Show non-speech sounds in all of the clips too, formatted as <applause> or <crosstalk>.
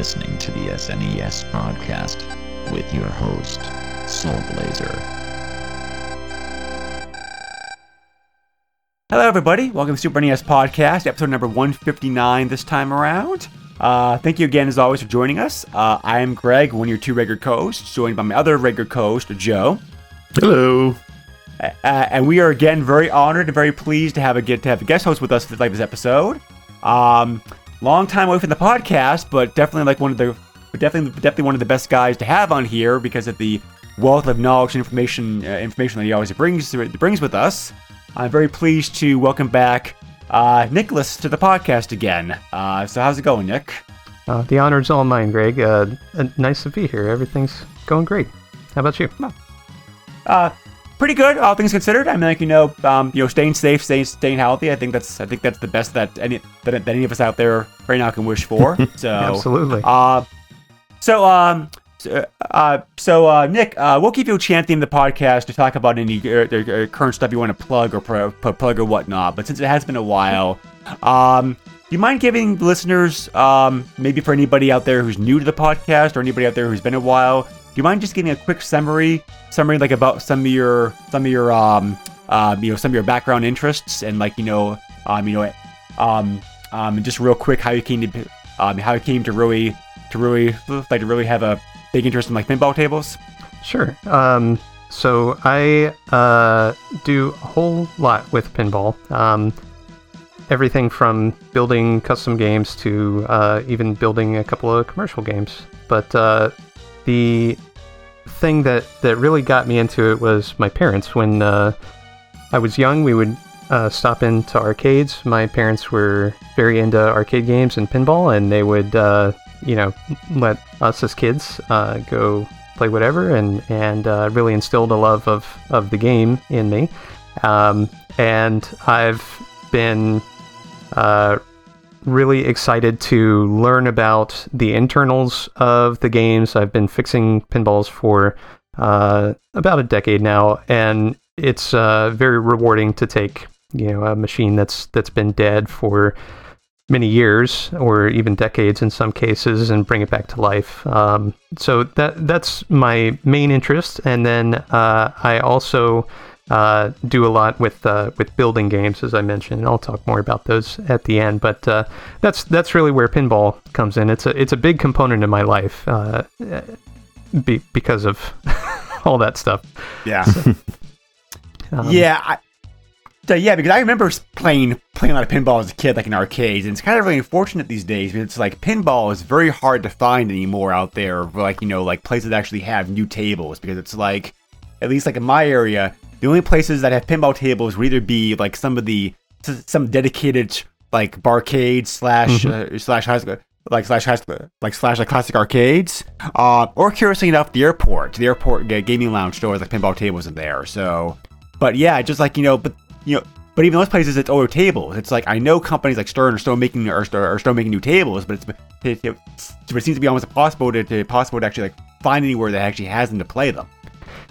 Listening to the SNES podcast with your host, Soul Blazer. Hello, everybody. Welcome to Super NES Podcast, episode number 159 this time around. Uh, thank you again, as always, for joining us. Uh, I am Greg, one of your two regular co-hosts, joined by my other regular co-host, Joe. Hello. Uh, and we are again very honored and very pleased to have a get to have a guest host with us for this episode. Um, long time away from the podcast, but definitely like one of the definitely definitely one of the best guys to have on here because of the wealth of knowledge and information uh, information that he always brings brings with us. I'm very pleased to welcome back uh, Nicholas to the podcast again. Uh, so how's it going, Nick? Uh, the honor's all mine, Greg. Uh, uh, nice to be here. Everything's going great. How about you? Uh, pretty good, all things considered. I mean, like you know, um, you know, staying safe, staying staying healthy. I think that's I think that's the best that any that, that any of us out there right now can wish for. <laughs> So Absolutely. Uh, so um. so, Uh, so uh, Nick, uh, we'll keep you chanting the end of the podcast to talk about any uh, uh, current stuff you want to plug or pro- plug or whatnot. But since it has been a while, um, do you mind giving listeners, um, maybe for anybody out there who's new to the podcast or anybody out there who's been a while, you mind just giving a quick summary, summary like about some of your some of your um, uh, you know some of your background interests and like you know um, you know um, um, just real quick how you came to um, how you came to really to really like to really have a big interest in like pinball tables. Sure. Um, so I uh, do a whole lot with pinball. Um, everything from building custom games to uh, even building a couple of commercial games. But uh, the thing that, that really got me into it was my parents. When uh, I was young, we would uh, stop into arcades. My parents were very into arcade games and pinball, and they would, uh, you know, let us as kids uh, go play whatever, and and uh, really instilled a love of of the game in me. Um, and I've been uh, really excited to learn about the internals of the games. I've been fixing pinballs for uh, about a decade now, and it's uh, very rewarding to take you know a machine that's that's been dead for many years or even decades in some cases and bring it back to life. Um, so that that's my main interest, and then uh, I also uh, do a lot with uh, with building games, as I mentioned, and I'll talk more about those at the end. But uh, that's that's really where pinball comes in. It's a it's a big component in my life uh, be, because of <laughs> all that stuff. Yeah. <laughs> Um, yeah. I, yeah, because I remember playing playing a lot of pinball as a kid, like in arcades, and it's kind of really unfortunate these days because it's like pinball is very hard to find anymore out there. Like you know, like places that actually have new tables because it's like, at least like in my area, the only places that have pinball tables would either be like some of the some dedicated like barcade slash uh, slash high school like slash high school like slash like classic arcades. Uh or curiously enough the airport. The airport ga- gaming lounge stores like pinball tables in there so. But yeah just like you know but you know but even those places it's older tables. It's like i know companies like stern are still making are, are still making new tables but it's it, it, it seems to be almost impossible to, to possible to actually like find anywhere that actually has them to play them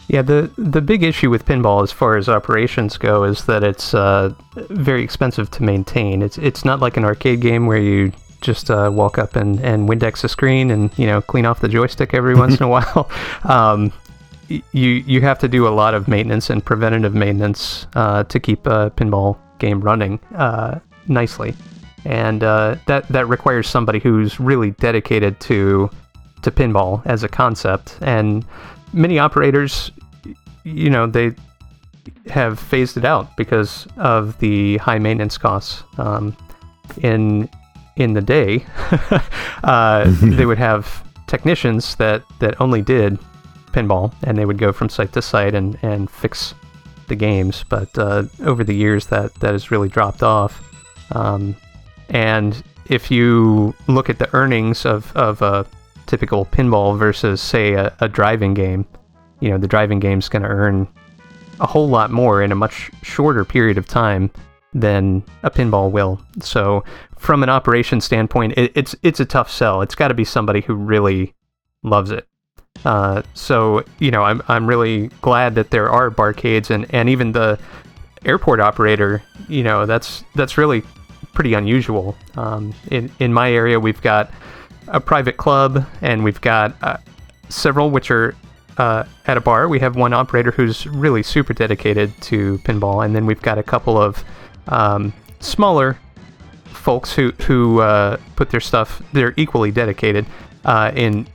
Yeah, the the big issue with pinball, as far as operations go, is that it's uh, very expensive to maintain. It's it's not like an arcade game where you just uh, walk up and, and Windex a screen and you know clean off the joystick every once in a <laughs> while. Um, you you have to do a lot of maintenance and preventative maintenance uh, to keep a pinball game running uh, nicely, and uh, that that requires somebody who's really dedicated to to pinball as a concept. And many operators, you know, they have phased it out because of the high maintenance costs. Um, in in the day, <laughs> uh, <laughs> they would have technicians that that only did pinball, and they would go from site to site and and fix the games, but uh, over the years that that has really dropped off. Um, and if you look at the earnings of of a typical pinball versus say a, a driving game, you know the driving game's going to earn a whole lot more in a much shorter period of time than a pinball will. So from an operation standpoint, it, it's it's a tough sell. It's got to be somebody who really loves it. Uh, so you know, I'm I'm really glad that there are barcades and and even the airport operator. You know, that's that's really pretty unusual. Um, in in my area, we've got a private club and we've got uh, several which are uh, at a bar. We have one operator who's really super dedicated to pinball, and then we've got a couple of um, smaller folks who who uh, put their stuff. They're equally dedicated uh, in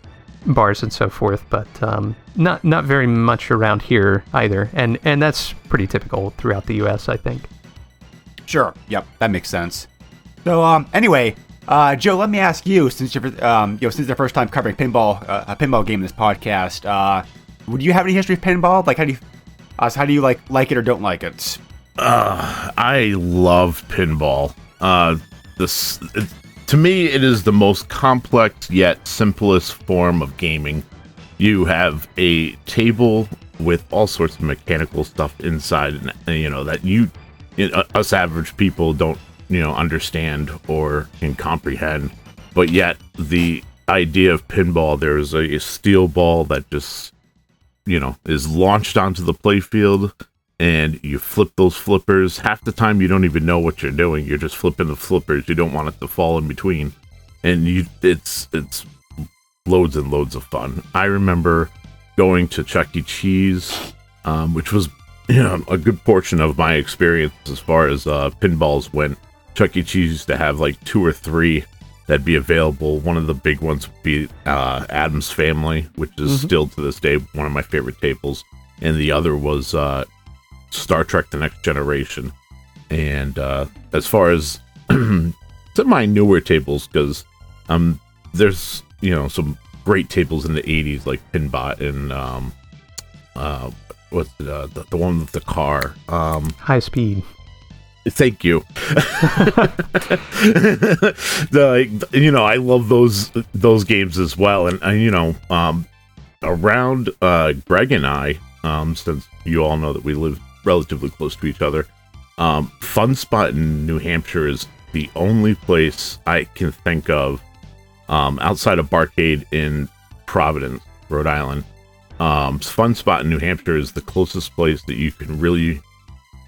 bars and so forth, but um, not not very much around here either. And and that's pretty typical throughout the U.S. I think. Sure. Yep, that makes sense. So, um, anyway, uh, Joe, let me ask you, since you're, um, you know, since the first time covering pinball, uh, a pinball game in this podcast, uh, would you have any history of pinball? Like, how do you, uh, so how do you like like it or don't like it? Uh, I love pinball. Uh, this it, to me, it is the most complex yet simplest form of gaming. You have a table with all sorts of mechanical stuff inside, and you know that you, you know, us average people don't you know understand or can comprehend. But yet, the idea of pinball, there's a, steel ball that just you know is launched onto the playfield and you flip those flippers. Half the time you don't even know what you're doing. You're just flipping the flippers. You don't want it to fall in between. And you it's it's loads and loads of fun. I remember going to Chuck E. Cheese, um, which was you know a good portion of my experience as far as uh, pinballs went. Chuck E. Cheese used to have like two or three that'd be available. One of the big ones would be uh, Addams Family, which is still to this day one of my favorite tables, and the other was uh, Star Trek: The Next Generation. And uh, as far as <clears throat> some of my newer tables, because um, there's you know some great tables in the '80s like Pinbot and um, uh, what's it, uh, the, the one with the car. Um, High speed. Thank you. the you know I love those those games as well, and uh, you know um, around uh, Greg and I, um, since you all know that we live relatively close to each other, um, Fun Spot in New Hampshire is the only place I can think of um, outside of Barcade in Providence, Rhode Island. Um, Fun Spot in New Hampshire is the closest place that you can really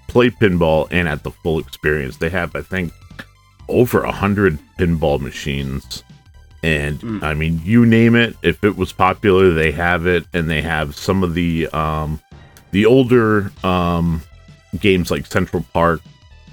play pinball and at the full experience. They have, I think, over a hundred pinball machines, and I mean, you name it. If it was popular, they have it, and they have some of the um, the older um, games like Central Park,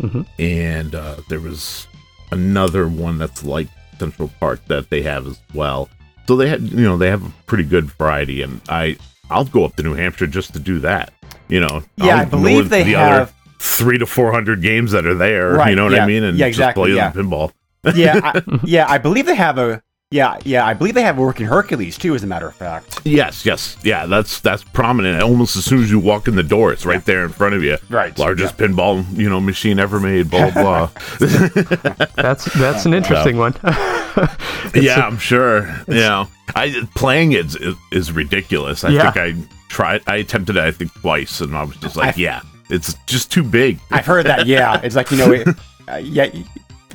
Mhm. and uh, there was another one that's like Central Park that they have as well. So they had, you know, they have a pretty good variety, and I I'll go up to New Hampshire just to do that. You know, Yeah, I'll I believe they the other have- three to four hundred games that are there. Right, you know what yeah. I mean? And Yeah, exactly, Just yeah. play the pinball. yeah, <laughs> I, yeah, I believe they have a yeah, yeah, I believe they have a working Hercules too. As a matter of fact, Yes, yes, yeah. That's that's prominent. Almost as soon as you walk in the door, it's right there in front of you. Right, Largest pinball you know machine ever made. Blah blah. blah. <laughs> That's that's an interesting one. yeah, <laughs> I'm sure. Yeah, I playing it is, is ridiculous. I Yeah. think I tried. I attempted it. I think twice, and I was just like, I- yeah, it's just too big. I've heard that. Yeah, <laughs> it's like you know, it, uh, yeah,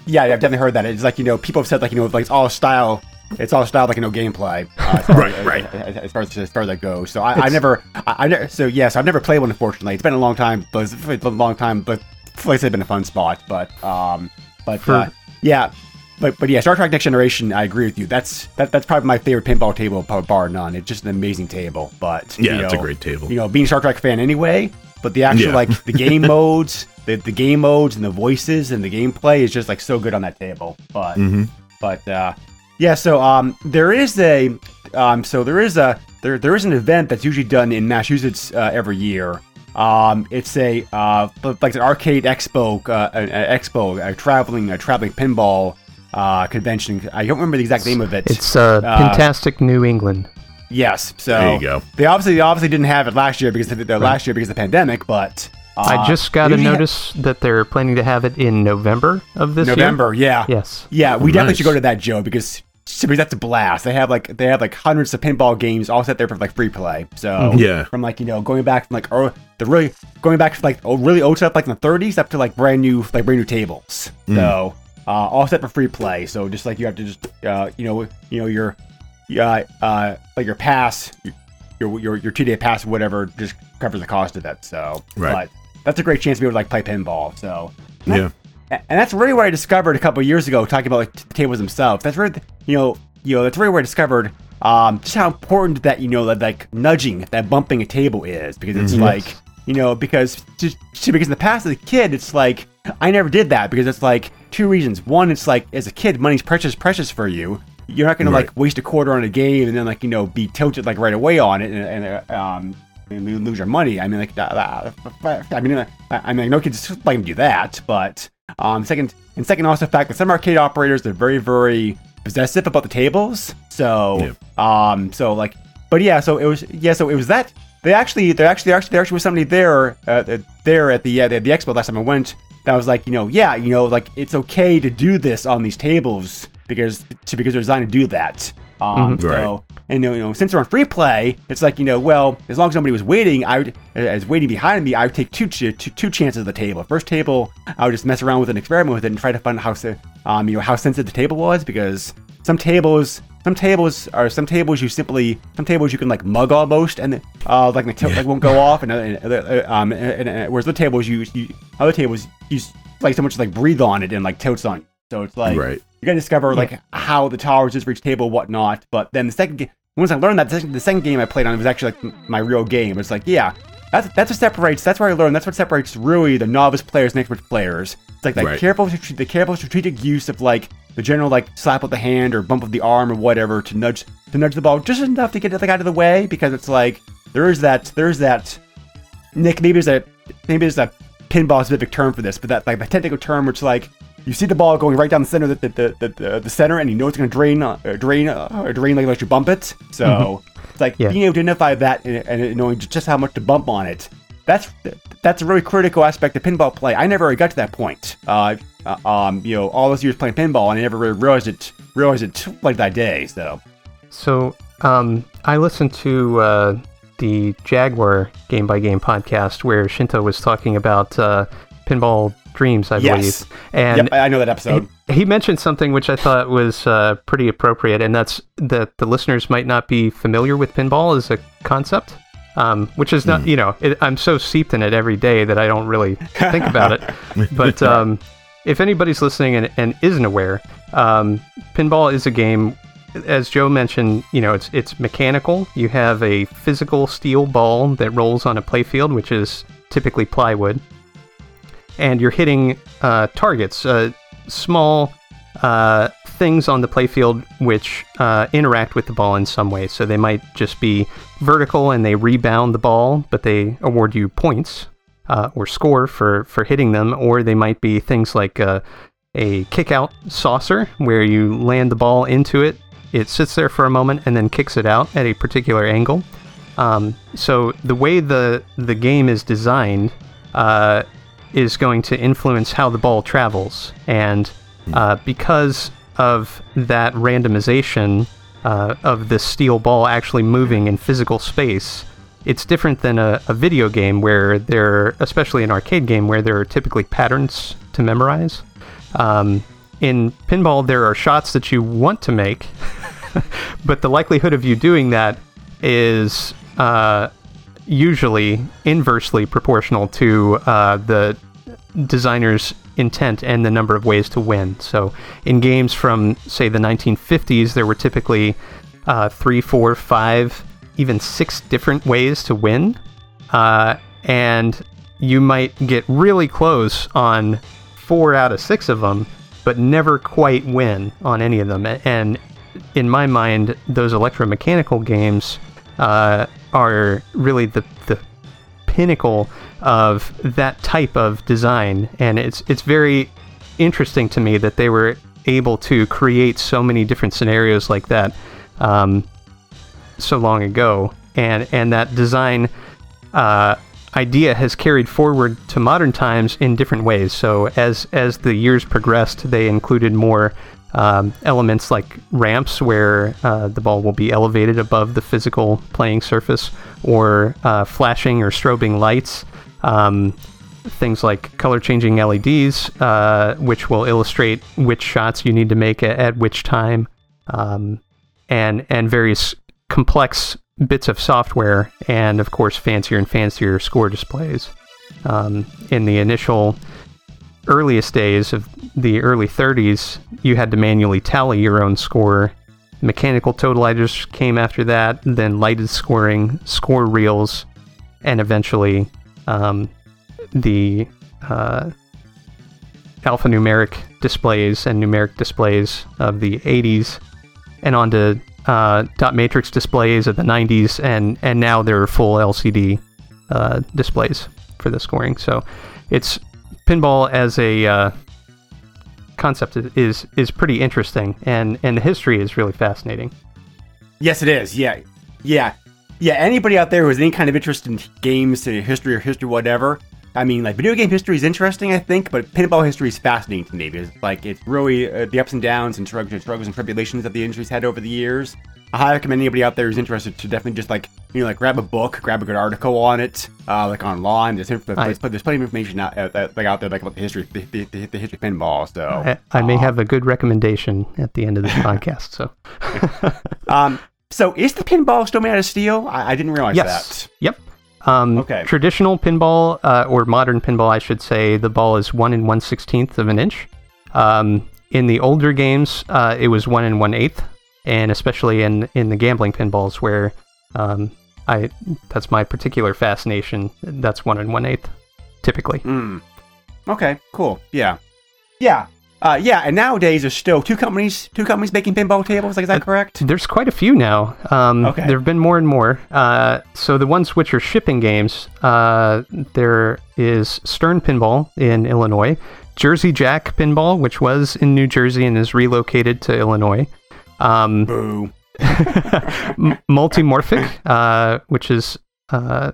yeah, I've definitely heard that. It's like you know, people have said like you know, like it's all style. It's all style, like you know, gameplay. Uh, Right, as, right. As, as far as, as far as that goes. So I, I never, I, I never. So yes, I've never played one. Unfortunately, it's been a long time. But it's been a long time. But place has been a fun spot. But um, but For- uh, yeah. But, but yeah, Star Trek Next Generation, I agree with you. That's that, that's probably my favorite pinball table, bar- none. It's just an amazing table. But Yeah, you it's a great table. You know, being a Star Trek fan anyway, but the actual Yeah. like the game <laughs> modes, the, the game modes and the voices and the gameplay is just like so good on that table. But Mhm. but uh, yeah, so um, there is a um, so there is a there there is an event that's usually done in Massachusetts uh, every year. Um, it's a uh, like an arcade expo, uh, an, an expo, a traveling a traveling pinball uh, convention. I don't remember the exact name of it. It's uh, Uh, Fantastic New England. Yes. So There you go. They obviously they obviously didn't have it last year because of the, the last year because of the pandemic, but I just got a usually ha- notice that they're planning to have it in November of this November, year. yeah. Yes. Yeah, we definitely should go to that, Joe, because because that's a blast. They have like they have like hundreds of pinball games all set there for like free play. So Yeah. from like you know going back from like oh the really going back to like oh really old stuff like in the 30s up to like brand new like brand new tables. So uh, all set for free play. So just like you have to just uh, you know you know your uh, uh like your pass your your your two day pass or whatever just covers the cost of that. So Right. but that's a great chance to be able to like play pinball. So Yeah. and that's really where I discovered a couple of years ago, talking about like t- tables themselves. That's where, you know, you know, that's really where I discovered um, just how important that you know that like nudging, that bumping a table is, because it's like, you know, because just because in the past as a kid, it's like I never did that because it's like two reasons. One, it's like as a kid, money's precious, precious for you. You're not gonna like waste a quarter on a game and then like you know be tilted like right away on it and, and uh, um and lose your money. I mean, like, uh, I mean, I mean, no kids like to do that, but um, second, and second, also the fact that some arcade operators they're very, very possessive about the tables. So, um, so like, but yeah, so it was, yeah, so it was that they actually, there actually, there actually, there actually was somebody there, uh, there at the uh, the, the expo last time I went. That was like, you know, yeah, you know, like it's okay to do this on these tables because to, because they're designed to do that. Um, Mhm. Right. so, and you know, you know, since they're on free play, it's like you know, well, as long as nobody was waiting, I would, as waiting behind me, I would take two, ch- two, two chances of the table. First table, I would just mess around with an experiment with it and try to find out how, um, you know, how sensitive the table was because some tables, some tables are some tables you simply, some tables you can like mug almost and uh, like the tilt like won't go off, and, uh, and uh, um, and, and, whereas the tables you, you, other tables you like someone just like breathe on it and like tilts on. you. So it's like Right. you gotta discover like how the is for each table, whatnot. But then the second game, once I learned that, the second, the second game I played on it was actually like my real game. It's like, yeah, that's that's what separates. That's where I learned. That's what separates really the novice players and expert players. It's like that Right. careful, the careful strategic use of like the general like slap of the hand or bump of the arm or whatever to nudge to nudge the ball just enough to get it like out of the way because it's like there is that there's that Nick, maybe there's a maybe there's a pinball specific term for this, but that like the technical term, which like you see the ball going right down the center, of the the, the, the, the center, and you know it's going to drain, uh, drain, uh, drain like unless you bump it. So it's like Yeah. being able to identify that and, and knowing just how much to bump on it. That's that's a really critical aspect of pinball play. I never really got to that point. Uh, uh, um, you know, all those years playing pinball, and I never really realized it realized it like that day. So So, um, I listened to uh, the Jaguar Game by Game podcast where Shinto was talking about uh, Pinball Dreams, I Yes. believe. And yep, I I know that episode. he, he mentioned something which I thought was uh, pretty appropriate, and that's that the listeners might not be familiar with pinball as a concept. Um, which is not, you know, it, I'm so seeped in it every day that I don't really think about it. <laughs> <laughs> But um, if anybody's listening and, and isn't aware, um, pinball is a game. As Joe mentioned, you know, it's it's mechanical. You have a physical steel ball that rolls on a playfield, which is typically plywood and you're hitting uh, targets, uh, small uh, things on the playfield which uh, interact with the ball in some way. So they might just be vertical and they rebound the ball, but they award you points uh, or score for, for hitting them, or they might be things like uh, a kick out saucer where you land the ball into it, it sits there for a moment and then kicks it out at a particular angle. Um, so the way the the game is designed uh, is going to influence how the ball travels, and uh, because of that randomization uh, of the steel ball actually moving in physical space, it's different than a, a video game where there, especially an arcade game, where there are typically patterns to memorize. Um, in pinball, there are shots that you want to make, <laughs> but the likelihood of you doing that is uh, usually inversely proportional to uh, the designer's intent and the number of ways to win. So, in games from, say, the 1950s, there were typically uh, three, four, five, even six different ways to win. Uh, and you might get really close on four out of six of them, but never quite win on any of them. And in my mind, those electromechanical games uh, are really the, the pinnacle of that type of design, and it's it's very interesting to me that they were able to create so many different scenarios like that um, so long ago, and and that design uh, idea has carried forward to modern times in different ways. So as as the years progressed, they included more um, elements like ramps where uh, the ball will be elevated above the physical playing surface, or uh, flashing or strobing lights. Um, things like color changing LEDs, uh, which will illustrate which shots you need to make at, at which time, um, and and various complex bits of software, and of course fancier and fancier score displays. Um, in the initial earliest days of the early 30s, you had to manually tally your own score. Mechanical totalizers came after that, then lighted scoring, score reels, and eventually um, the uh, alphanumeric displays and numeric displays of the 80s, and onto uh, dot matrix displays of the 90s, and and now there are full LCD uh, displays for the scoring. So it's pinball as a uh, concept is is pretty interesting, and and the history is really fascinating. Yes, it is. Yeah, yeah, yeah. Anybody out there who has any kind of interest in games, history or history, whatever. I mean, like video game history is interesting, I think, but pinball history is fascinating to me because, like, it's really uh, the ups and downs and struggles, struggles and tribulations that the industry's had over the years. I highly recommend anybody out there who's interested to definitely just like you know like grab a book, grab a good article on it, uh, like online. There's, there's, there's, there's plenty of information out, uh, like out there like about the history, the, the, the, the history of pinball. So I, I may uh, have a good recommendation at the end of this <laughs> podcast. So um, so is the pinball still made out of steel? I, I didn't realize yes, that. yep. Um, Okay. Traditional pinball, uh, or modern pinball, I should say, the ball is one and one sixteenth of an inch. Um, in the older games, uh, it was one and one eighth, and especially in in the gambling pinballs, where um, I that's my particular fascination. That's one and one eighth, typically. Mm. Okay, cool. Yeah. Yeah. Uh, yeah, and nowadays there's still two companies, two companies making pinball tables. Like, is that correct? There's quite a few now. Um, Okay. There have been more and more. Uh, so the ones which are shipping games, uh, there is Stern Pinball in Illinois, Jersey Jack Pinball, which was in New Jersey and is relocated to Illinois. Um, Boo. <laughs> Multimorphic, uh, which is uh,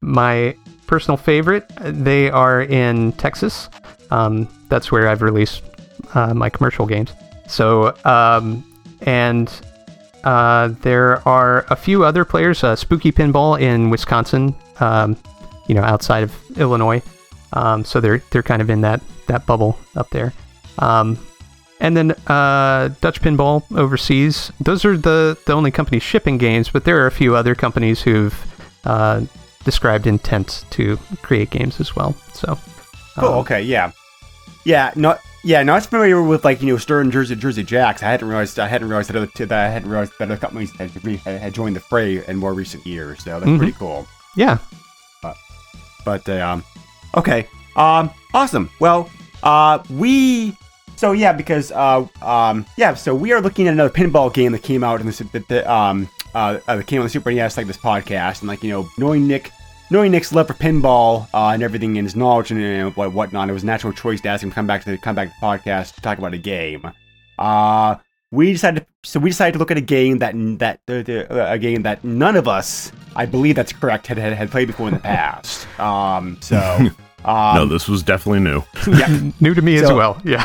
my personal favorite. They are in Texas. Um, that's where I've released uh, my commercial games. So, um, and uh, there are a few other players. Uh, Spooky Pinball in Wisconsin, um, you know, outside of Illinois. Um, so they're they're kind of in that that bubble up there. Um, and then uh, Dutch Pinball overseas. Those are the, the only companies shipping games, but there are a few other companies who've uh, described intent to create games as well. So, Cool. um, okay. Yeah. Yeah. Not. Yeah. Not familiar with like you know Stern Jersey Jersey Jacks. I hadn't realized. I hadn't realized that other that I hadn't realized that other companies had, had joined the fray in more recent years. So that's Mhm. pretty cool. yeah, But uh, um, okay, um, awesome. Well, uh, we so yeah because uh um yeah so we are looking at another pinball game that came out in this that, that um uh uh, that came on the Super NES like this podcast and like you know knowing Nick. Knowing Nick's love for pinball uh, and everything in his knowledge and, and whatnot, it was a natural choice to ask him to come back to the come back to the podcast to talk about a game. Uh, we decided so we decided to look at a game that that uh, the- a game that none of us I believe that's correct had had, had played before in the past. Um, so <laughs> um, no, this was definitely new. <laughs> yeah. <laughs> new to me as well. Yeah,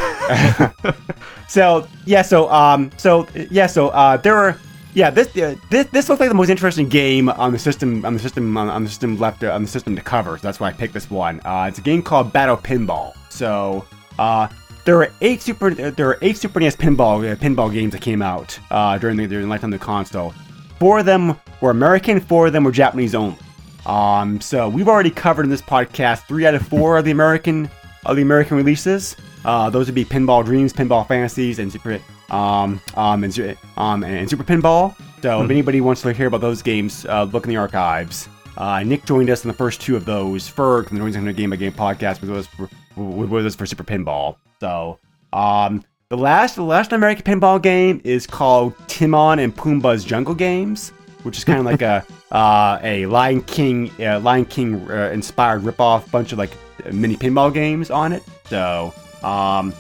So yeah, so um, so yeah, so uh, there were yeah this uh, this this looked like the most interesting game on the system on the system on, on the system left uh, on the system to cover. So that's why I picked this one. Uh, it's a game called Battle Pinball. So uh, there are eight super there are eight Super NES pinball uh, pinball games that came out uh, during the during the lifetime of the console. Four of them were American, four of them were Japanese only. Um, so we've already covered in this podcast three out of four of the American of the American releases. Those would be Pinball Dreams, Pinball Fantasies, and Super um, um, and, um, and Super Pinball. So if anybody wants to hear about those games, uh, look in the archives. Uh, Nick joined us in the first two of those. Ferg from the Noise Hunter Game by Game podcast was with us for, with us for Super Pinball. So um, the last the last American pinball game is called Timon and Pumbaa's Jungle Games, which is kind of like a <laughs> uh, a Lion King uh, Lion King uh, inspired ripoff bunch of like mini pinball games on it. So um,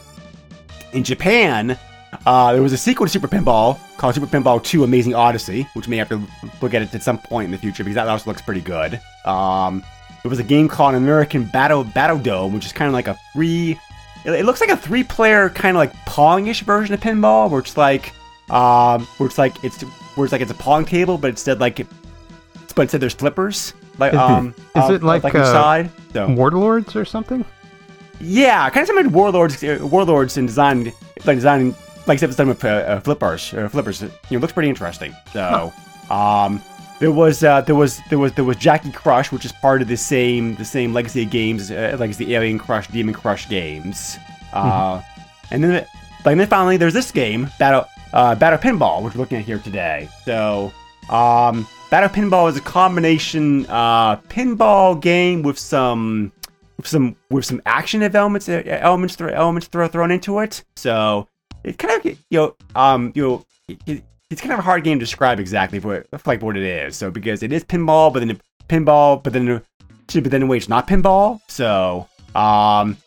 in Japan, uh, there was a sequel to Super Pinball called Super Pinball 2 Amazing Odyssey, which may have to look at it at some point in the future because that also looks pretty good. Um, there was a game called American Battle Battle Dome, which is kind of like a free. It, it looks like a three-player kind of like Pong-ish version of pinball, where it's like, um, where it's like it's where it's like it's a Pong table, but instead like, but instead there's flippers. Like, um, Is uh, it like, like uh, inside? So. Warlords or something? Yeah, kind of similar to Warlords. Uh, Warlords in design, like design, like except it's done with uh, flippers. Uh, flippers. You know, looks pretty interesting. So, um, there was uh, there was there was there was Jaki Crush, which is part of the same the same legacy of games, uh, like the Alien Crush, Demon Crush games. Uh, and then, like, then finally, there's this game, Battle uh, Battle Pinball, which we're looking at here today. So, um, Battle Pinball is a combination uh, pinball game with some with some with some action elements uh, elements elements thro- thrown into it. So it kind of you know um you know it, it's kind of a hard game to describe exactly what like what it is. So because it is pinball, but then pinball, but then but then way it's not pinball. So um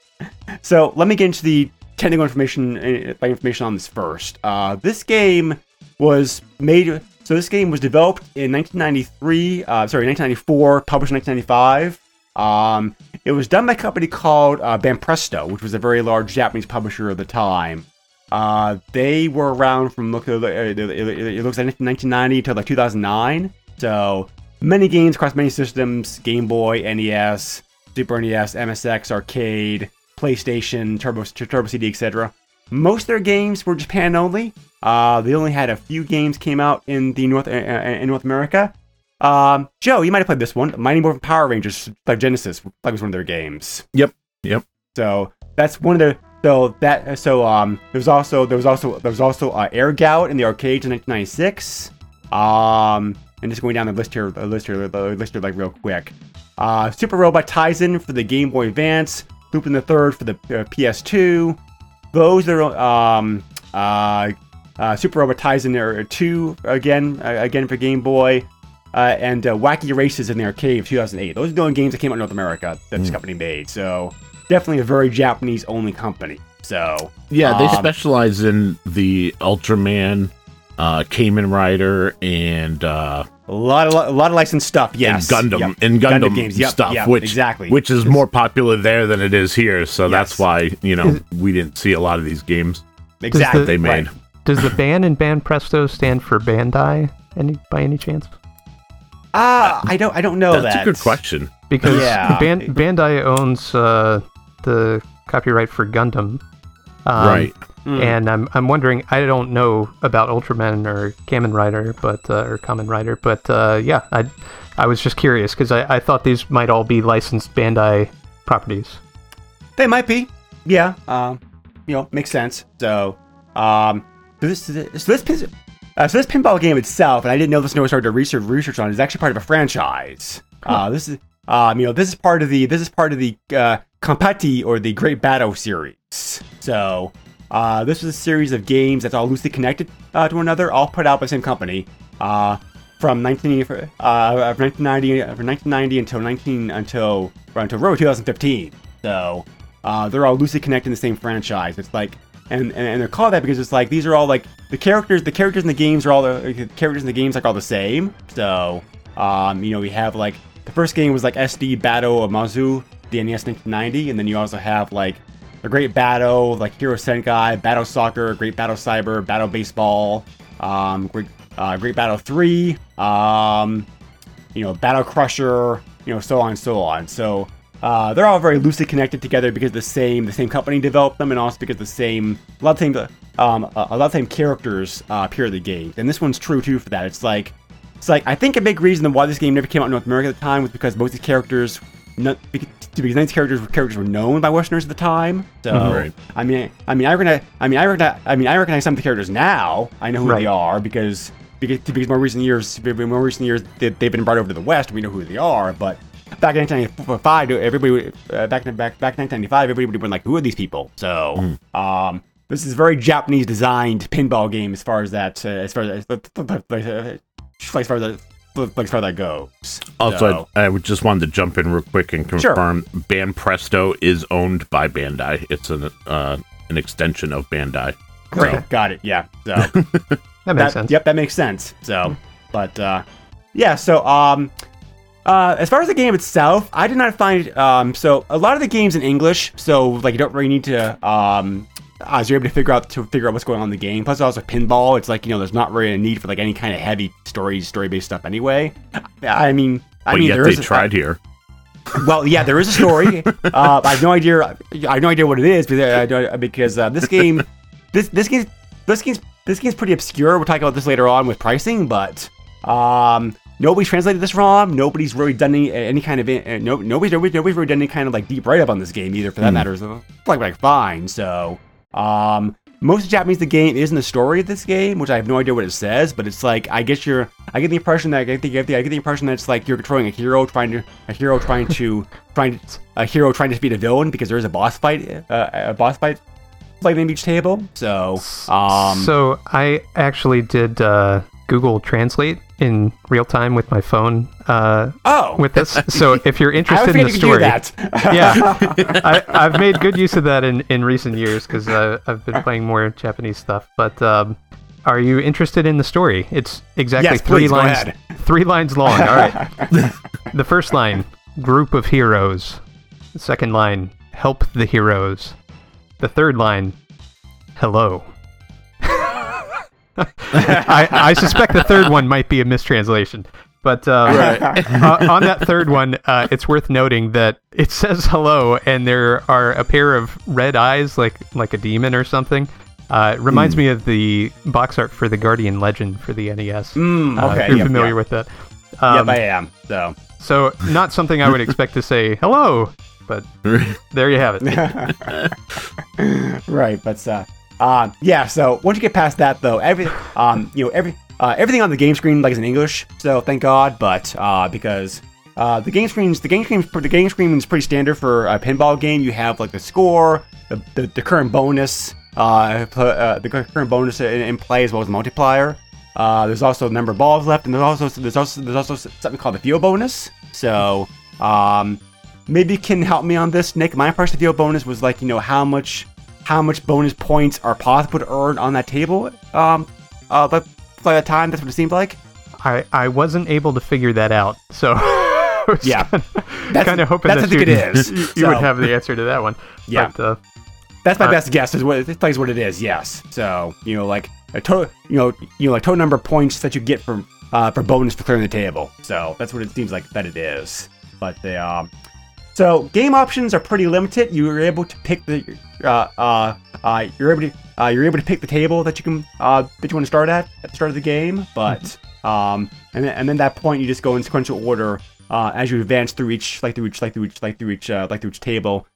so let me get into the technical information uh, like information on this first. Uh, this game was made. So this game was developed in 1993. Uh, sorry, 1994. Published in 1995. Um, it was done by a company called uh, Banpresto, which was a very large Japanese publisher at the time. Uh, they were around from look. It it looks like 1990 to like 2009. So many games across many systems: Game Boy, NES, Super NES, MSX, Arcade, PlayStation, Turbo, Turbo CD, etc. Most of their games were Japan only. Uh, they only had a few games came out in the North uh, uh, in North America. Um, Joe, you might have played this one, Mighty Morphin Power Rangers, like Genesis, like was one of their games. Yep. Yep. So that's one of the so that so um there was also there was also there was also uh, Air Gallet in the arcades in 1996. Um, and just going down the list here, the list here, the list here like real quick. Uh, Super Robot Taisen for the Game Boy Advance, Lupin the Third for the uh, PS2. Those are um uh, uh Super Robot Taisen are two again uh, again for Game Boy. Uh, and uh, Wacky Races in the arcade of 2008. Those are the only games that came out in North America that this company made. So definitely a very Japanese only company. So Yeah, they um, specialize in the Ultraman, uh, Kamen Rider, and uh, a lot of a lot of licensed stuff. Yes, and Gundam Yep. and Gundam, games. Yep, stuff, yep, which exactly. which is more popular there than it is here. So that's why you know we didn't see a lot of these games exactly they made. right. Does the ban in Ban Presto stand for Bandai? Any by any chance? Ah, I don't I don't know That's that. a good question. Because Yeah. Ban- Bandai owns uh, the copyright for Gundam, um, right. Mm. And I'm I'm wondering. I don't know about Ultraman or Kamen Rider, but uh, or Kamen Rider, but uh, yeah, I I was just curious because I, I thought these might all be licensed Bandai properties. They might be. Yeah. Um, you know, makes sense. So, um, this so this pin- uh, so this pinball game itself, and I didn't know this until I started to research research on, it, is actually part of a franchise. Uh, this is um, you know, this is part of the this is part of the uh, Compati or the Great Battle series. So, uh, this is a series of games that's all loosely connected uh, to one another, all put out by the same company. Uh, from 19, uh, from 1990 uh, from 1990 until 19 until until really 2015. So uh, they're all loosely connected in the same franchise. It's like and, and and they're called that because it's like these are all like the characters the characters in the games are all the, the characters in the games like all the same. So um, you know we have like the first game was like SD Battle of Mazu, the NES 1990, and then you also have like a Great Battle, like Hero Senki, Battle Soccer, Great Battle Cyber, Battle Baseball, um, Great, uh, Great Battle 3, um, you know, Battle Crusher, you know, so on and so on. So uh, they're all very loosely connected together because the same the same company developed them, and also because the same a lot of same um, a a lot of same characters uh, appear in the game. And this one's true too for that. It's like it's like I think a big reason why this game never came out in North America at the time was because most of the characters, not, because, because these characters were characters were known by Westerners at the time. So Right. I mean, I mean, I recognize, I mean, I recognize, I mean, I recognize some of the characters now. I know who Right. they are because because because more recent years, more recent years, they, they've been brought over to the West. We know who they are, but. Back in 1995, everybody uh, back in back back in 1995, everybody would be like, "Who are these people?" So, um, this is a very Japanese designed pinball game as far as that uh, as far as as far as far as that, as far as that goes. Also, So- I, I would just wanted to jump in real quick and confirm sure. Banpresto is owned by Bandai. It's an uh, an extension of Bandai. Great, got it. Yeah. So <laughs> That makes that, sense. Yep, that makes sense. So, but uh, yeah. So um, Uh, as far as the game itself, I did not find um, so a lot of the games in English, so like you don't really need to um, as you're able to figure out to figure out what's going on in the game. Plus, also a pinball, it's like you know there's not really a need for like any kind of heavy story story based stuff anyway. I mean, I But mean yet there they is a- tried here. well, yeah, there is a story. <laughs> uh, I have no idea. I have no idea what it is because, I because uh, this game, this this game, this game's this game's pretty obscure. We'll talk about this later on with pricing, but um, nobody's translated this ROM. Nobody's really done any, any kind of uh, no nobody's, nobody's nobody's really done any kind of like deep write up on this game either. For that matter, so like like fine. So um. Most Japanese the game isn't the story of this game, which I have no idea what it says, but it's like I guess you're. I get the impression that I get the, I get the, I get the impression that it's like you're controlling a hero trying to a hero trying to <laughs> trying to, a hero trying to defeat a villain because there is a boss fight uh, a boss fight like in each table. So um so I actually did uh, Google Translate in real time with my phone uh, oh with this. So <laughs> if you're interested in the forgetting to do story, that. <laughs> yeah, <laughs> I, I've made good use of that in, in recent years because uh, I've been playing more Japanese stuff. But um, are you interested in the story? It's exactly Yes, three please, lines. Three lines long. All right. the first line: group of heroes. The second line: help the heroes. The third line: hello. <laughs> I, I suspect the third one might be a mistranslation. But um, <laughs> uh, on that third one, uh, it's worth noting that it <laughs> says hello, and there are a pair of red eyes, like like a demon or something. Uh, it reminds me of the box art for the Guardian Legend for the NES. Mm, Uh, okay, if you're yep, familiar yep. with that. Um, yep, I am. So so not something I would expect to say hello, but there you have it. right, but uh, yeah. So once you get past that, though, every um, you know, every uh, everything on the game screen like is in English. So thank God. But uh, because uh, the game screens, the game screens, the game screen is pretty standard for a pinball game. You have like the score, the the, the current bonus, uh, uh, the current bonus in, in play as well as the multiplier. Uh, there's also the number of balls left, and there's also there's also there's also something called the field bonus. So um, maybe you can help me on this, Nick. My impression of field bonus was like you know how much how much bonus points are possible to earn on that table. Um, uh, but by the time that's what it seemed like. I, I wasn't able to figure that out, so <laughs> I was Yeah. kind That's- of hoping that's that you, it is. you, <laughs> you would So- have the answer to that one. Yeah. But, uh, That's my Uh, best guess. Is what it plays what it is. Yes. So you know, like a total, you know, you know, like total number of points that you get from uh, for bonus for clearing the table. So that's what it seems like that it is. But the um, so game options are pretty limited. You are able to pick the uh uh, uh you're able to uh, you're able to pick the table that you can uh that you want to start at at the start of the game. But um, and then and then that point you just go in sequential order uh as you advance through each like through each like through each like through each uh, like through each table.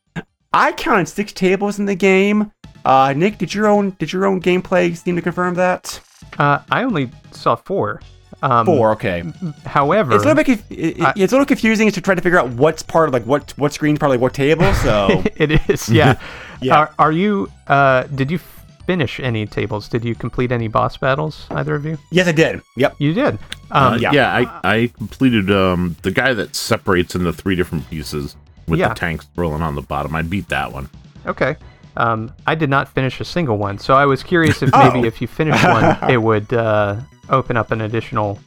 I counted six tables in the game. Uh, Nick, did your own did your own gameplay seem to confirm that? uh, I only saw four. Um, Four, okay. However, It's a little bit conf- it- it- I- it's a little confusing to try to figure out what's part of like what what screen part of like what table. So <laughs> it is. Yeah. <laughs> Yeah. Are, are you? Uh, did you finish any tables? Did you complete any boss battles? Either of you? yes, I did. Yep. You did. Uh, Um, yeah. yeah, I, I completed um the guy that separates into three different pieces with Yeah. the tanks rolling on the bottom. I beat that one. Okay. Um, I did not finish a single one, so I was curious if <laughs> Oh. maybe if you finished one, it would uh, open up an additional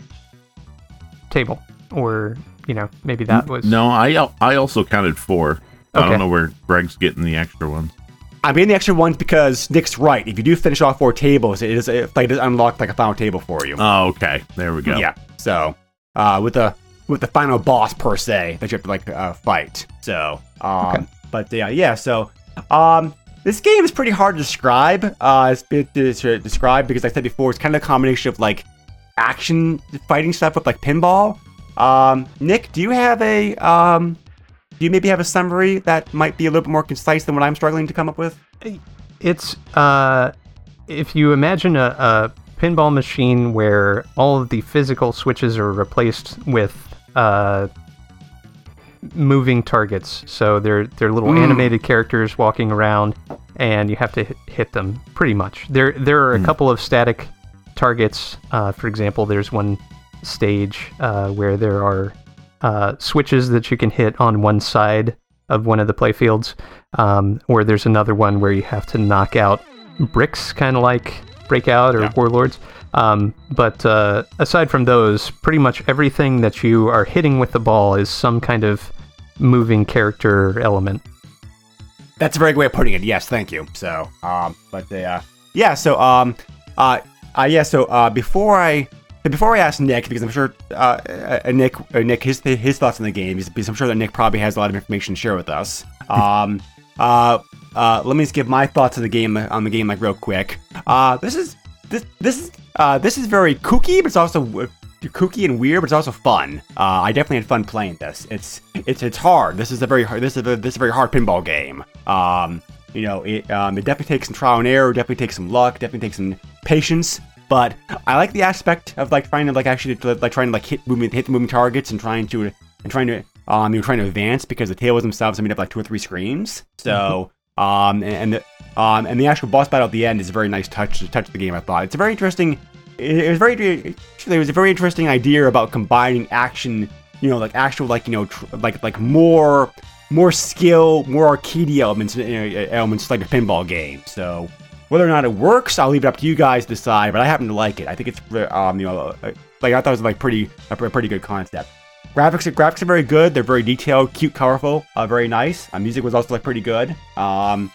table, or you know, maybe that was No, I I also counted four. I don't know where Greg's getting the extra ones. I'm getting the extra ones because Nick's right. If you do finish off four tables, it is it, like it does unlock like a final table for you. Oh, okay. There we go. Yeah. So, uh, with the with the final boss per se that you have to like uh, fight. So, um, Okay. but yeah, yeah. So, um, this game is pretty hard to describe. Uh, it's to, to describe because like I said before, it's kind of a combination of like action fighting stuff with like pinball. Um, Nick, do you have a um, do you maybe have a summary that might be a little bit more concise than what I'm struggling to come up with? It's uh, if you imagine a, a pinball machine where all of the physical switches are replaced with uh, moving targets. So they're they're little animated characters walking around, and you have to hit, them. Pretty much. There there are a couple of static targets. Uh, for example, there's one stage uh, where there are uh, switches that you can hit on one side of one of the playfields, um, or there's another one where you have to knock out bricks, kind of like Breakout or Yeah. Warlords. Um, but uh, aside from those, pretty much everything that you are hitting with the ball is some kind of moving character element. That's a very good way of putting it. Yes, thank you. So, um, but the, uh, yeah, so, um, uh, uh, yeah, so, uh, before I, before I ask Nick, because I'm sure, uh, uh Nick, uh, Nick, his, his thoughts on the game, because I'm sure that Nick probably has a lot of information to share with us. <laughs> Um, uh, uh, let me just give my thoughts on the game, on the game, like, real quick. Uh, this is, this, this is, uh, this is very kooky, but it's also uh, kooky and weird, but it's also fun. Uh, I definitely had fun playing this. It's it's it's hard. This is a very hard. This is a this is a very hard pinball game. Um, you know, it um, it definitely takes some trial and error. Definitely takes some luck. Definitely takes some patience. But I like the aspect of like trying to like actually like trying to like hit moving hit the moving targets and trying to and trying to um you're trying to advance because the tables themselves made up like two or three screens. So um and, the um and the actual boss battle at the end is a very nice touch to touch the game. I thought. It's a very interesting it, it was very there was a very interesting idea about combining action you know like actual like you know tr- like like more more skill more arcade elements uh, elements like a pinball game. So whether or not it works i'll leave it up to you guys to decide but i happen to like it. I think it's um you know uh, like i thought it was like pretty a pretty good concept graphics graphics are very good they're very detailed cute colorful uh, very nice uh, music was also like pretty good um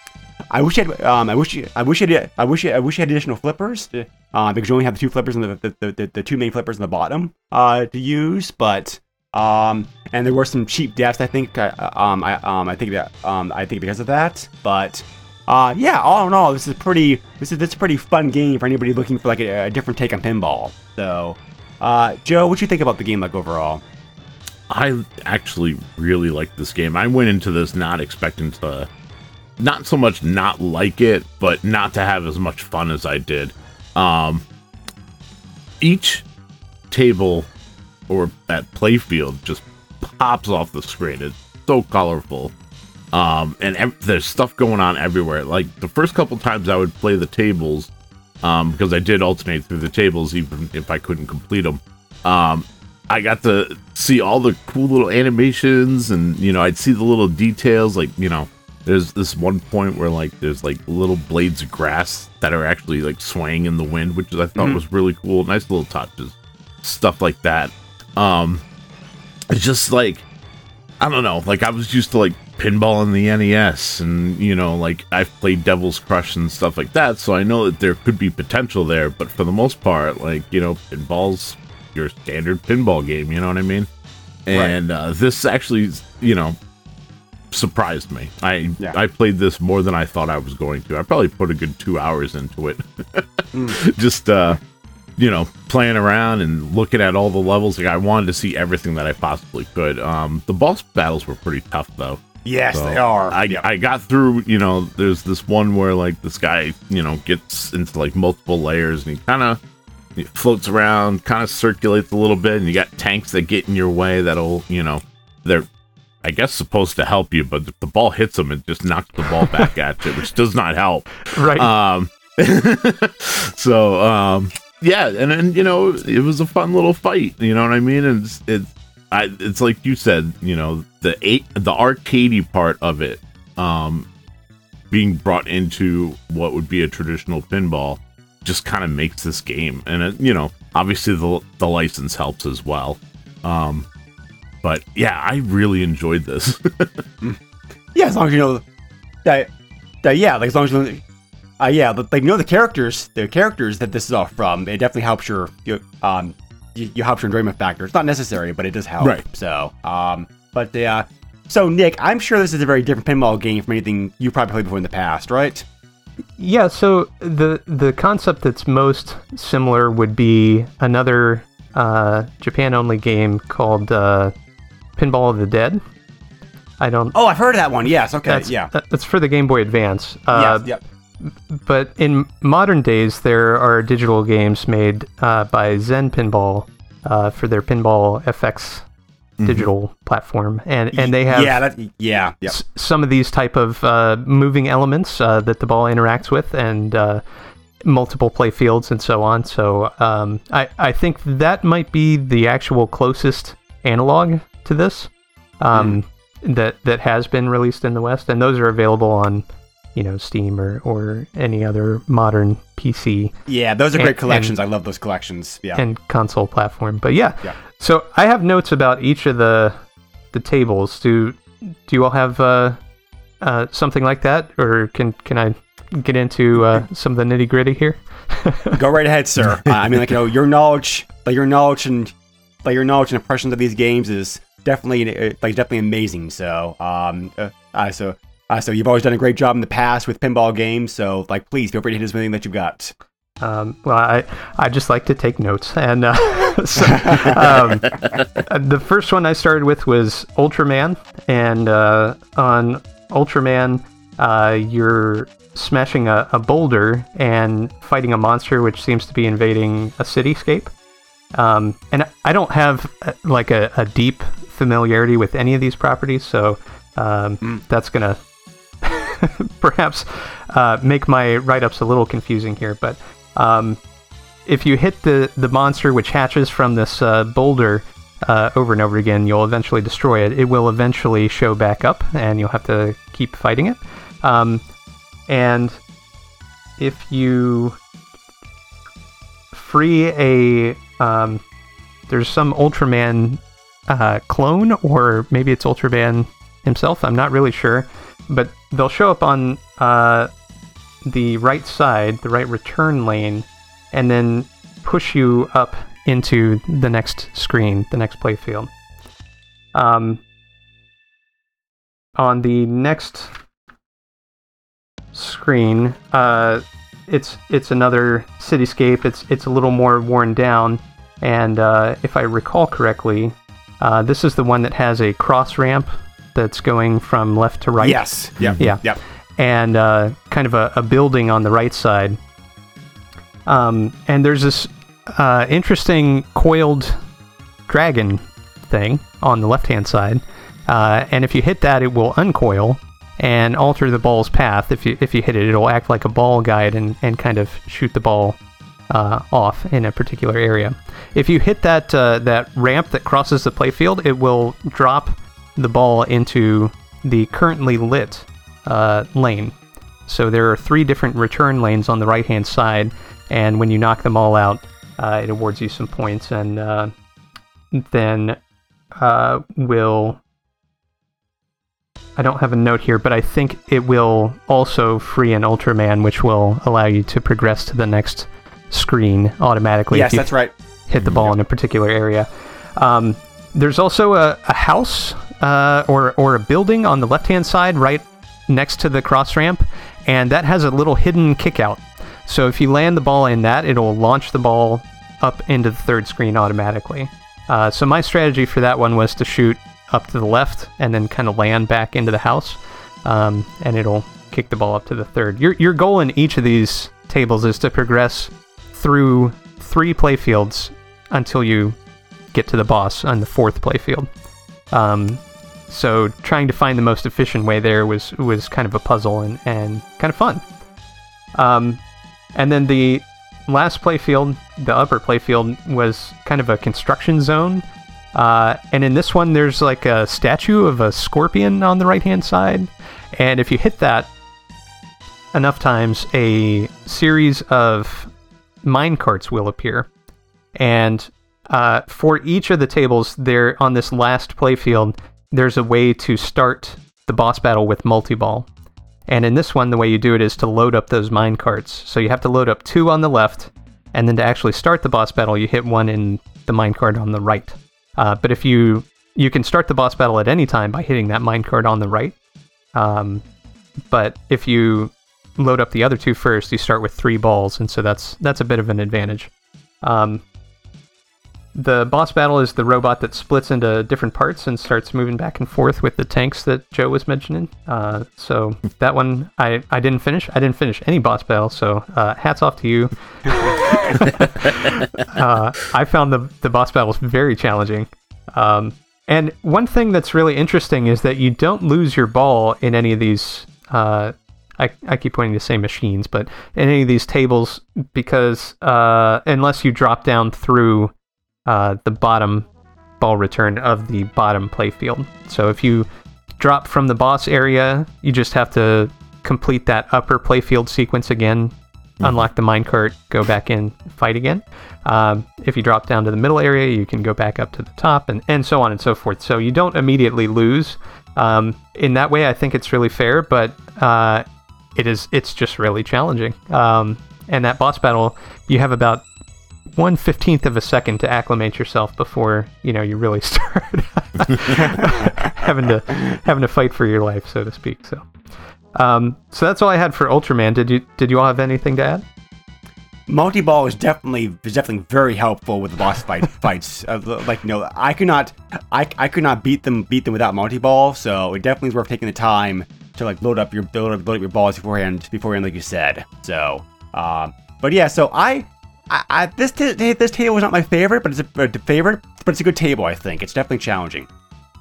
I wish it. Um, I wish. I wish it. I wish. I wish you had additional flippers. To, uh, because you only have the two flippers and the the, the, the, the two main flippers in the bottom. Uh, to use, but um, and there were some cheap deaths. I think. Uh, um, I um, I think that um, I think because of that. But uh, yeah. All in all, this is pretty. This is this is a pretty fun game for anybody looking for like a, a different take on pinball. So, uh, Joe, what do you think about the game like overall? I actually really like this game. I went into this not expecting to not so much not like it, but not to have as much fun as I did. Um, each table or that playfield just pops off the screen. It's so colorful. Um, and ev- there's stuff going on everywhere. Like the first couple times I would play the tables, um, because I did alternate through the tables even if I couldn't complete them. Um, I got to see all the cool little animations, and you know, I'd see the little details. Like you know, there's this one point where like there's like little blades of grass that are actually like swaying in the wind, which I thought was really cool. Nice little touches, stuff like that. Um, it's just like I don't know. Like I was used to like pinball in the NES, and you know, like I've played Devil's Crush and stuff like that, so I know that there could be potential there. But for the most part, like you know, pinball's your standard pinball game. You know what I mean? And uh, this actually, you know, surprised me. I Yeah. I played this more than I thought I was going to. I probably put a good two hours into it. <laughs> Just uh, you know, playing around and looking at all the levels. Like I wanted to see everything that I possibly could. Um, the boss battles were pretty tough though. Yes, So they are. I, Yep. I got through, you know, there's this one where like this guy, you know, gets into like multiple layers and he kind of floats around, kind of circulates a little bit, and you got tanks that get in your way that'll, you know, they're, I guess, supposed to help you, but if the ball hits them, it just knocks the ball back <laughs> at you, which does not help. Right. Um, <laughs> so um, yeah, and then you know it was a fun little fight. You know what I mean? And it's it's, I, it's like you said, you know the eight the arcadey part of it, um, being brought into what would be a traditional pinball, just kind of makes this game. And it, you know, obviously the the license helps as well. Um, but yeah, I really enjoyed this. <laughs> Yeah, as long as you know that, that yeah, like as long as you know, uh, yeah, but, like you know the characters, the characters that this is off from, it definitely helps your, your um, you, you helps your enjoyment factor. It's not necessary, but it does help. Right. So, um, but uh, so Nick, I'm sure this is a very different pinball game from anything you probably played before in the past, right? Yeah, so the the concept that's most similar would be another uh, Japan only game called uh, Pinball of the Dead. I don't. Oh, I've heard of that one. Yes. Okay. that's, yeah. that's for the Game Boy Advance. Uh, yes. Yep. But in modern days, there are digital games made uh, by Zen Pinball uh, for their Pinball FX digital platform, and and they have Mm-hmm. Yeah. That. Yeah. Yep. s- some of these type of uh, moving elements uh, that the ball interacts with and uh, multiple play fields and so on so um, I, I think that might be the actual closest analog to this um, that that has been released in the west and those are available on you know, Steam or, or any other modern PC Yeah, those are great And- collections. I love those collections. Yeah. and console platform. But yeah, Yeah. So I have notes about each of the the tables. Do do you all have uh, uh, something like that, or can can I get into uh, some of the nitty gritty here? <laughs> Go right ahead, sir. I mean, like you know, your knowledge, like your knowledge and like your knowledge and impressions of these games is definitely uh, like definitely amazing. So, um, uh, so. Uh, so you've always done a great job in the past with pinball games. So, like, please feel free to hit us with anything that you've got. Um, well, I I just like to take notes, and uh, <laughs> so, <laughs> um, the first one I started with was Ultraman, and uh, on Ultraman, uh, you're smashing a, a boulder and fighting a monster which seems to be invading a cityscape. Um, and I don't have uh, like a, a deep familiarity with any of these properties, so um, that's gonna <laughs> perhaps uh, make my write-ups a little confusing here. But um, if you hit the the monster which hatches from this uh, boulder uh, over and over again, you'll eventually destroy it. It will eventually show back up, and you'll have to keep fighting it. Um, and if you free a um, there's some Ultraman uh, clone, or maybe it's Ultraman himself. I'm not really sure, but they'll show up on uh, the right side, the right return lane, and then push you up into the next screen, the next playfield. Um, on the next screen, uh, it's it's another cityscape. It's it's a little more worn down, and uh, if I recall correctly, uh, this is the one that has a cross ramp that's going from left to right. Yes. Yep. Yeah. Yep. And uh, kind of a, a building on the right side. Um, and there's this uh, interesting coiled dragon thing on the left hand side. Uh, and if you hit that, it will uncoil and alter the ball's path. If you if you hit it, it'll act like a ball guide and, and kind of shoot the ball uh, off in a particular area. If you hit that uh, that ramp that crosses the playfield, it will drop the ball into the currently lit uh, lane. So there are three different return lanes on the right hand side, and when you knock them all out, uh, it awards you some points, and uh, then uh, will. I don't have a note here, but I think it will also free an Ultraman, which will allow you to progress to the next screen automatically. Yes, that's right. hit the ball in a particular area. Um, there's also a, a house uh, or or a building on the left hand side, right next to the cross ramp, and that has a little hidden kick out. So if you land the ball in that, it'll launch the ball up into the third screen automatically. Uh, so my strategy for that one was to shoot up to the left and then kind of land back into the house, um, and it'll kick the ball up to the third. Your your goal in each of these tables is to progress through three playfields until you get to the boss on the fourth playfield. Um, so trying to find the most efficient way there was was kind of a puzzle and, and kind of fun. Um, and then the last playfield, the upper playfield, was kind of a construction zone. Uh, and in this one, there's like a statue of a scorpion on the right hand side. And if you hit that enough times, a series of mine carts will appear. And uh, for each of the tables, there on this last playfield, there's a way to start the boss battle with multi-ball. And in this one, the way you do it is to load up those mine carts. So you have to load up two on the left, and then to actually start the boss battle, you hit one in the mine cart on the right. Uh, but if you you can start the boss battle at any time by hitting that mine cart on the right. Um, but if you load up the other two first, you start with three balls, and so that's that's a bit of an advantage. Um, the boss battle is the robot that splits into different parts and starts moving back and forth with the tanks that Joe was mentioning. Uh, so <laughs> that one I, I didn't finish. I didn't finish any boss battle, so uh, hats off to you. <laughs> <laughs> uh, I found the, the boss battles very challenging. Um, and one thing that's really interesting is that you don't lose your ball in any of these. Uh, I, I keep pointing to same machines, but in any of these tables, because uh, unless you drop down through uh, the bottom ball return of the bottom playfield. So if you drop from the boss area, you just have to complete that upper playfield sequence again, unlock the minecart, go back in, fight again. Um, if you drop down to the middle area, you can go back up to the top, and, and so on and so forth. So you don't immediately lose. Um, in that way, I think it's really fair, but uh, it is it's just really challenging. Um, and that boss battle, you have about one fifteenth of a second to acclimate yourself before you know you really <laughs> start <laughs> having to having to fight for your life, so to speak. So, um, so that's all I had for Ultraman. Did you did you all have anything to add? Multi ball is definitely is definitely very helpful with boss fight <laughs> fights. Uh, like you know, I could not I, I could not beat them beat them without multi ball. So it definitely is worth taking the time to like load up your build up, load up your balls beforehand beforehand, like you said. So, um, but yeah, so I. I, I this t- this table is not my favorite, but it's a, a favorite, but it's a good table. I think it's definitely challenging.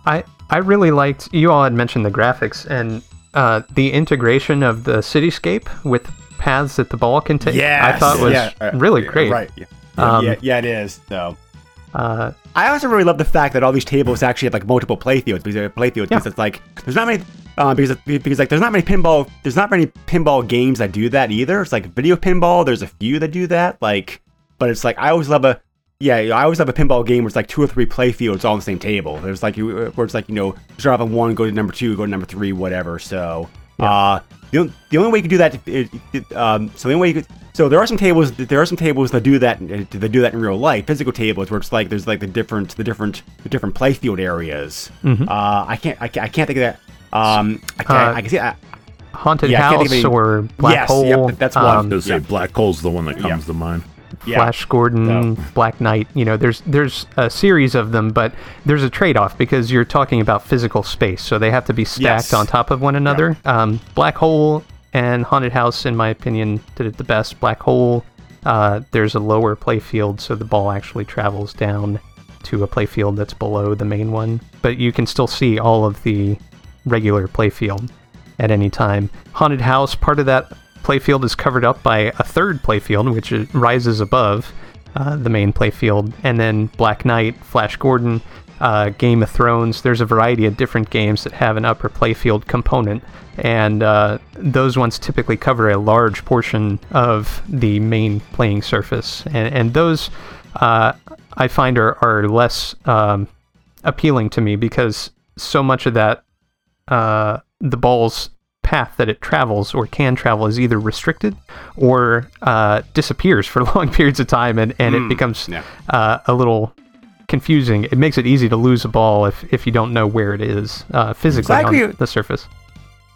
I I really liked you all had mentioned the graphics and uh, the integration of the cityscape with paths that the ball can take. Yeah, I thought was yeah, uh, really yeah, great. Right. Yeah. Um, yeah, yeah, it is. though. Uh, I also really love the fact that all these tables actually have like multiple playfields because they're playfields yeah. because it's like there's not many uh, because because like there's not many pinball there's not many pinball games that do that either. It's like video pinball. There's a few that do that. Like, but it's like I always love a yeah I always love a pinball game where it's like two or three playfields all on the same table. There's like you where it's like you know start off on one, go to number two, go to number three, whatever. So uh, the, the only way you can do that is, um, so the only way you could so there are some tables there are some tables that do that that do that in real life physical tables where it's like there's like the different the different the different playfield areas uh i can't i can't, I can't think of that um i can't Uh, i can see I, haunted Yeah, house think of any- or black Yes, hole. yep, that's one. um, To say Yeah. black hole's the one that comes Yeah. to mind. yeah Flash Gordon, Black Knight. You know, there's there's a series of them, but there's a trade-off because you're talking about physical space, so they have to be stacked Yes. on top of one another. Um, Black Hole and Haunted House, in my opinion, did it the best. Black Hole, uh, there's a lower playfield, so the ball actually travels down to a playfield that's below the main one, but you can still see all of the regular playfield at any time. Haunted House, part of that playfield is covered up by a third playfield, which rises above uh, the main playfield. And then Black Knight, Flash Gordon, uh, Game of Thrones. There's a variety of different games that have an upper playfield component. And uh, those ones typically cover a large portion of the main playing surface. And, and those uh, I find are, are less um, appealing to me because so much of that uh, the ball's path that it travels or can travel is either restricted or uh, disappears for <laughs> long periods of time, and, and it becomes yeah. uh, a little confusing. It makes it easy to lose a ball if, if you don't know where it is uh, physically I on the surface.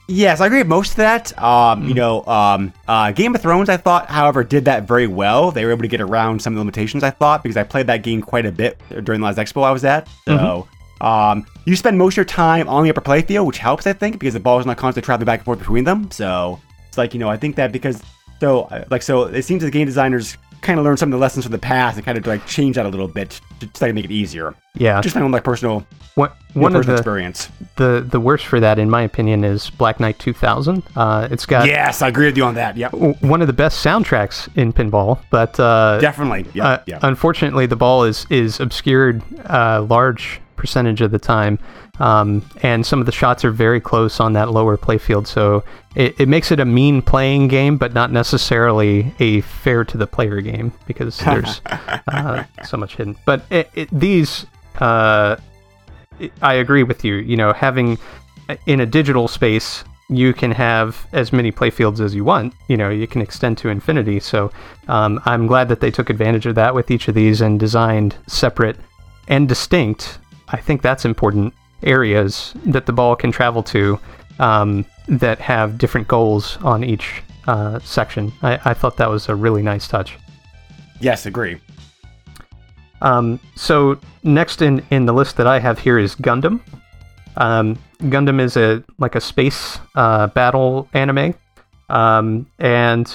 Yes, I agree with most of that. Um, Mm. You know, um, uh, Game of Thrones, I thought, however, did that very well. They were able to get around some of the limitations, I thought, because I played that game quite a bit during the last expo I was at. So, Mm-hmm. Um, you spend most of your time on the upper playfield, which helps, I think, because the ball is not constantly traveling back and forth between them. So, it's like, you know, I think that because, so, uh, like, so it seems that the game designers kind of learned some of the lessons from the past and kind of like change that a little bit to try to make it easier. Yeah. Just my own like personal, What, one one of personal the, experience. the the worst for that, in my opinion, is Black Knight 2000. Uh, it's got Yes, I agree with you on that. Yep. w- one of the best soundtracks in pinball, but uh, Definitely. Yeah. Uh, yeah. Unfortunately, the ball is is obscured a large percentage of the time, um, and some of the shots are very close on that lower playfield. So it, it makes it a mean playing game, but not necessarily a fair to the player game because there's <laughs> uh, so much hidden. But it, it, these, uh, I agree with you. You know, having in a digital space. You can have as many playfields as you want. You know, you can extend to infinity. So, um, I'm glad that they took advantage of that with each of these and designed separate and distinct. I think that's important areas that the ball can travel to um, that have different goals on each uh, section. I, I thought that was a really nice touch. yes, agree. Um, so next in, in the list that I have here is Gundam. Um, Gundam is a like a space uh, battle anime, um, and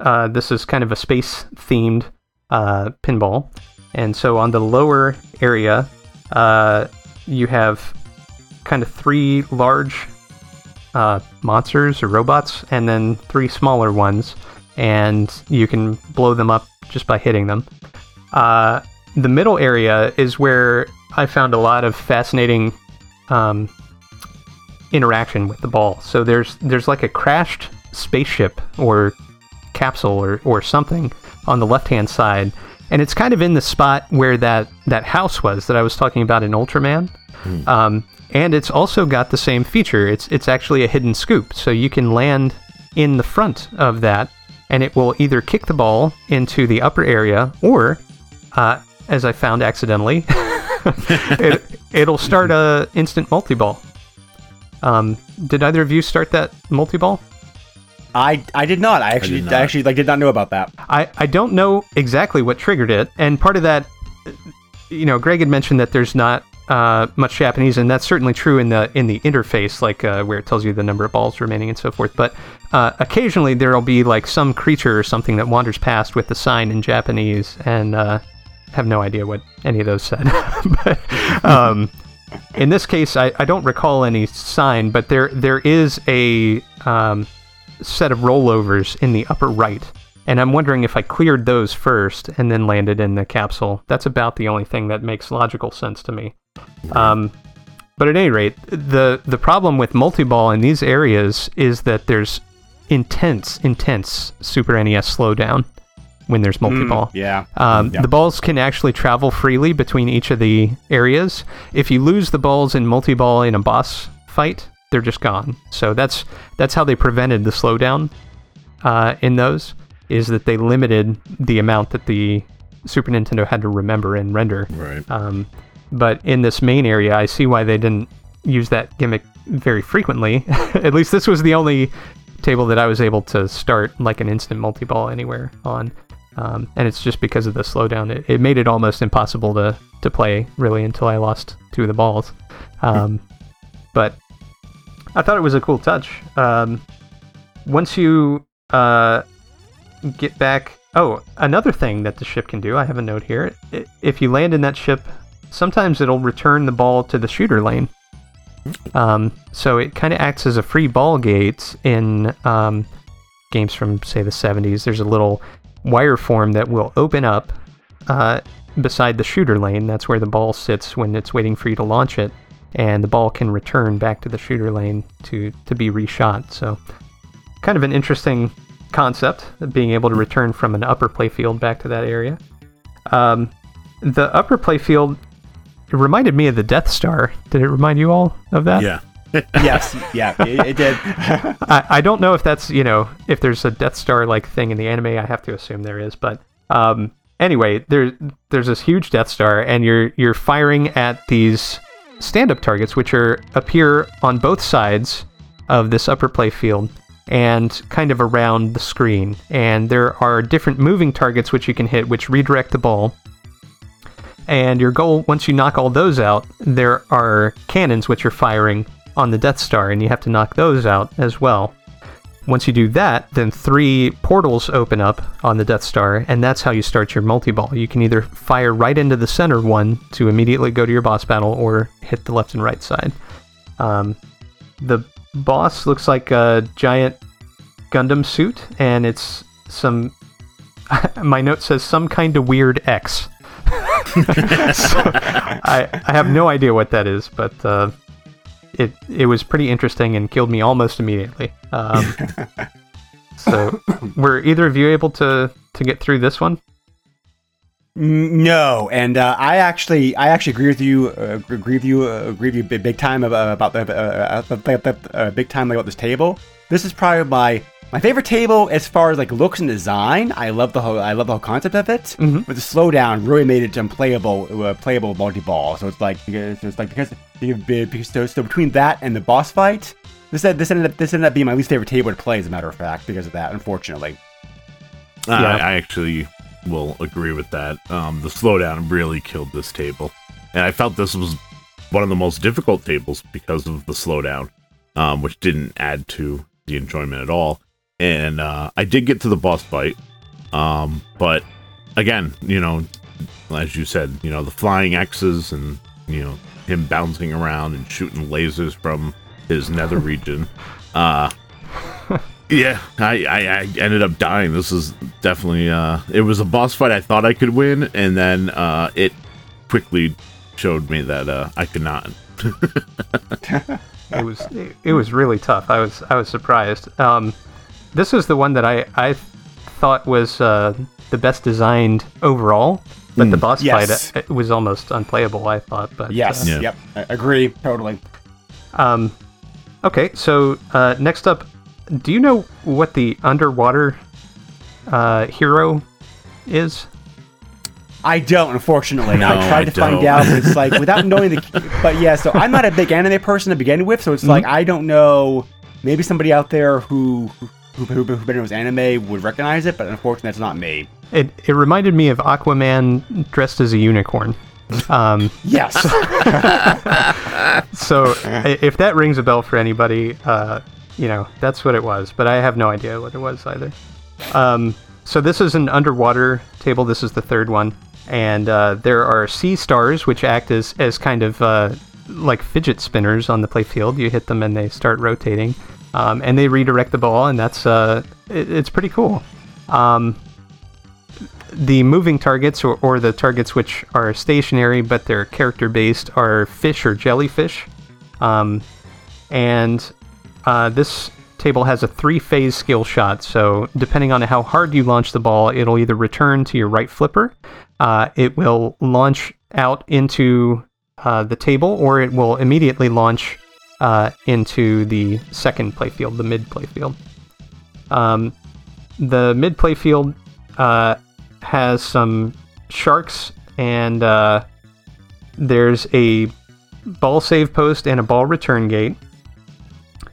uh, this is kind of a space themed uh, pinball. And so on the lower area, uh, you have kind of three large uh, monsters or robots, and then three smaller ones, and you can blow them up just by hitting them. Uh, the middle area is where I found a lot of fascinating um, interaction with the ball. So there's there's like a crashed spaceship or capsule or, or something on the left hand side. And it's kind of in the spot where that, that house was that I was talking about in Ultraman. Um, and it's also got the same feature. It's it's actually a hidden scoop, so you can land in the front of that, and it will either kick the ball into the upper area, or, uh, as I found accidentally, <laughs> it, it'll start a instant multi ball. Um, did either of you start that multi ball? I I did not. I actually I, not. actually like did not know about that. I, I don't know exactly what triggered it, and part of that, you know, Greg had mentioned that there's not uh, much Japanese, and that's certainly true in the in the interface, like uh, where it tells you the number of balls remaining and so forth. But uh, occasionally there'll be like some creature or something that wanders past with the sign in Japanese, and uh, have no idea what any of those said. <laughs> but um, in this case, I, I don't recall any sign, but there there is a um, set of rollovers in the upper right. And I'm wondering if I cleared those first and then landed in the capsule. That's about the only thing that makes logical sense to me. Um, but at any rate, the the problem with multi-ball in these areas is that there's intense, intense Super NES slowdown when there's multi-ball. Yeah. Um, Yeah. The balls can actually travel freely between each of the areas. If you lose the balls in multi-ball in a boss fight, they're just gone. So that's that's how they prevented the slowdown uh, in those. Is that they limited the amount that the Super Nintendo had to remember and render. Right. Um, but in this main area, I see why they didn't use that gimmick very frequently. <laughs> At least this was the only table that I was able to start like an instant multi-ball anywhere on. Um, and it's just because of the slowdown. It, it made it almost impossible to, to play really until I lost two of the balls. Um, but I thought it was a cool touch. Um, once you uh, get back. Oh, another thing that the ship can do, I have a note here. If you land in that ship, sometimes it'll return the ball to the shooter lane. Um, so it kind of acts as a free ball gate in um, games from, say, the 70s. There's a little wire form that will open up uh, beside the shooter lane. That's where the ball sits when it's waiting for you to launch it. And the ball can return back to the shooter lane to, to be reshot. So, kind of an interesting concept, being able to return from an upper playfield back to that area. Um, the upper playfield it reminded me of the Death Star. Did it remind you all of that? Yeah. <laughs> yes. Yeah. It, it did. <laughs> I, I don't know if that's you know if there's a Death Star like thing in the anime. I have to assume there is, but um, anyway, there's there's this huge Death Star, and you're you're firing at these stand-up targets, which are appear on both sides of this upper play field and kind of around the screen. And there are different moving targets which you can hit, which redirect the ball. And your goal, once you knock all those out, there are cannons which are firing on the Death Star, and you have to knock those out as well. Once you do that, then three portals open up on the Death Star, and that's how you start your multi ball. You can either fire right into the center one to immediately go to your boss battle, or hit the left and right side. Um, the boss looks like a giant Gundam suit, and it's some. <laughs> my note says some kind of weird X. <laughs> so, <laughs> I, I have no idea what that is, but uh, it it was pretty interesting and killed me almost immediately. Um, <laughs> so, were either of you able to to get through this one? No, and uh, I actually, I actually agree with you. Uh, agree with you. Uh, agree with you big, time about about the uh, uh, uh, big time about this table. This is probably my my favorite table as far as like looks and design. I love the whole, I love the whole concept of it. Mhm. But the slowdown really made it unplayable, uh, playable multi ball. So it's like, because it's like because because so, so between that and the boss fight, this this ended up this ended up being my least favorite table to play. As a matter of fact, because of that, unfortunately. I, Yeah. I actually will agree with that. Um, the slowdown really killed this table, and I felt this was one of the most difficult tables because of the slowdown, um, which didn't add to the enjoyment at all. And uh, I did get to the boss fight, um, but again, you know, as you said, you know, the flying X's and you know him bouncing around and shooting lasers from his nether <laughs> region. Uh, yeah, I, I, I ended up dying. This is definitely uh it was a boss fight I thought I could win, and then uh it quickly showed me that uh I could not. <laughs> <laughs> It was it, it was really tough. I was I was surprised. Um, this is the one that I I thought was uh, the best designed overall, but the boss Yes. fight uh, was almost unplayable. I thought, but Yes. uh, Yeah. Yep. I agree. Totally. Um, okay, so uh, next up, do you know what the underwater uh, hero is? I don't, unfortunately. No, I tried I to find don't. out, it's like <laughs> without knowing the. But yeah, so I'm not a big anime person to begin with, so it's like I don't know. Maybe somebody out there who who who, who, knows anime would recognize it, but unfortunately, that's not me. It it reminded me of Aquaman dressed as a unicorn. Um, <laughs> Yes. <laughs> so if that rings a bell for anybody, uh, you know that's what it was. But I have no idea what it was either. Um, so this is an underwater table. This is the third one, and uh, there are sea stars which act as as kind of uh, like fidget spinners on the playfield. You hit them and they start rotating, um, and they redirect the ball, and that's uh, it, it's pretty cool. Um, the moving targets or, or the targets which are stationary but they're character based are fish or jellyfish um, and uh, this table has a three phase skill shot so depending on how hard you launch the ball it'll either return to your right flipper uh, it will launch out into uh, the table or it will immediately launch uh, into the second playfield the mid playfield um, the mid playfield uh, has some sharks and uh, there's a ball save post and a ball return gate.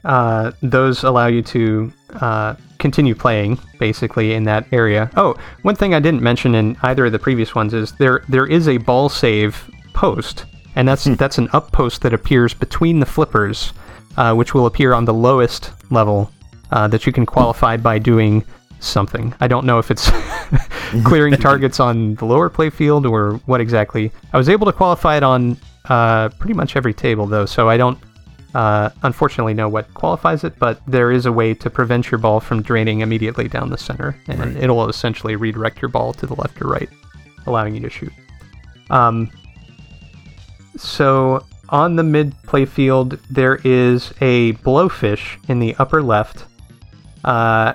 Uh, those allow you to uh, continue playing basically in that area. Oh, one thing I didn't mention in either of the previous ones is there there is a ball save post, and that's that's an up post that appears between the flippers, uh, which will appear on the lowest level uh, that you can qualify by doing something. I don't know if it's <laughs> clearing <laughs> targets on the lower playfield or what exactly. I was able to qualify it on uh, pretty much every table though, so I don't uh, unfortunately know what qualifies it, but there is a way to prevent your ball from draining immediately down the center, and it'll essentially redirect your ball to the left or right, allowing you to shoot. Um, so on the mid playfield, there is a blowfish in the upper left. Uh,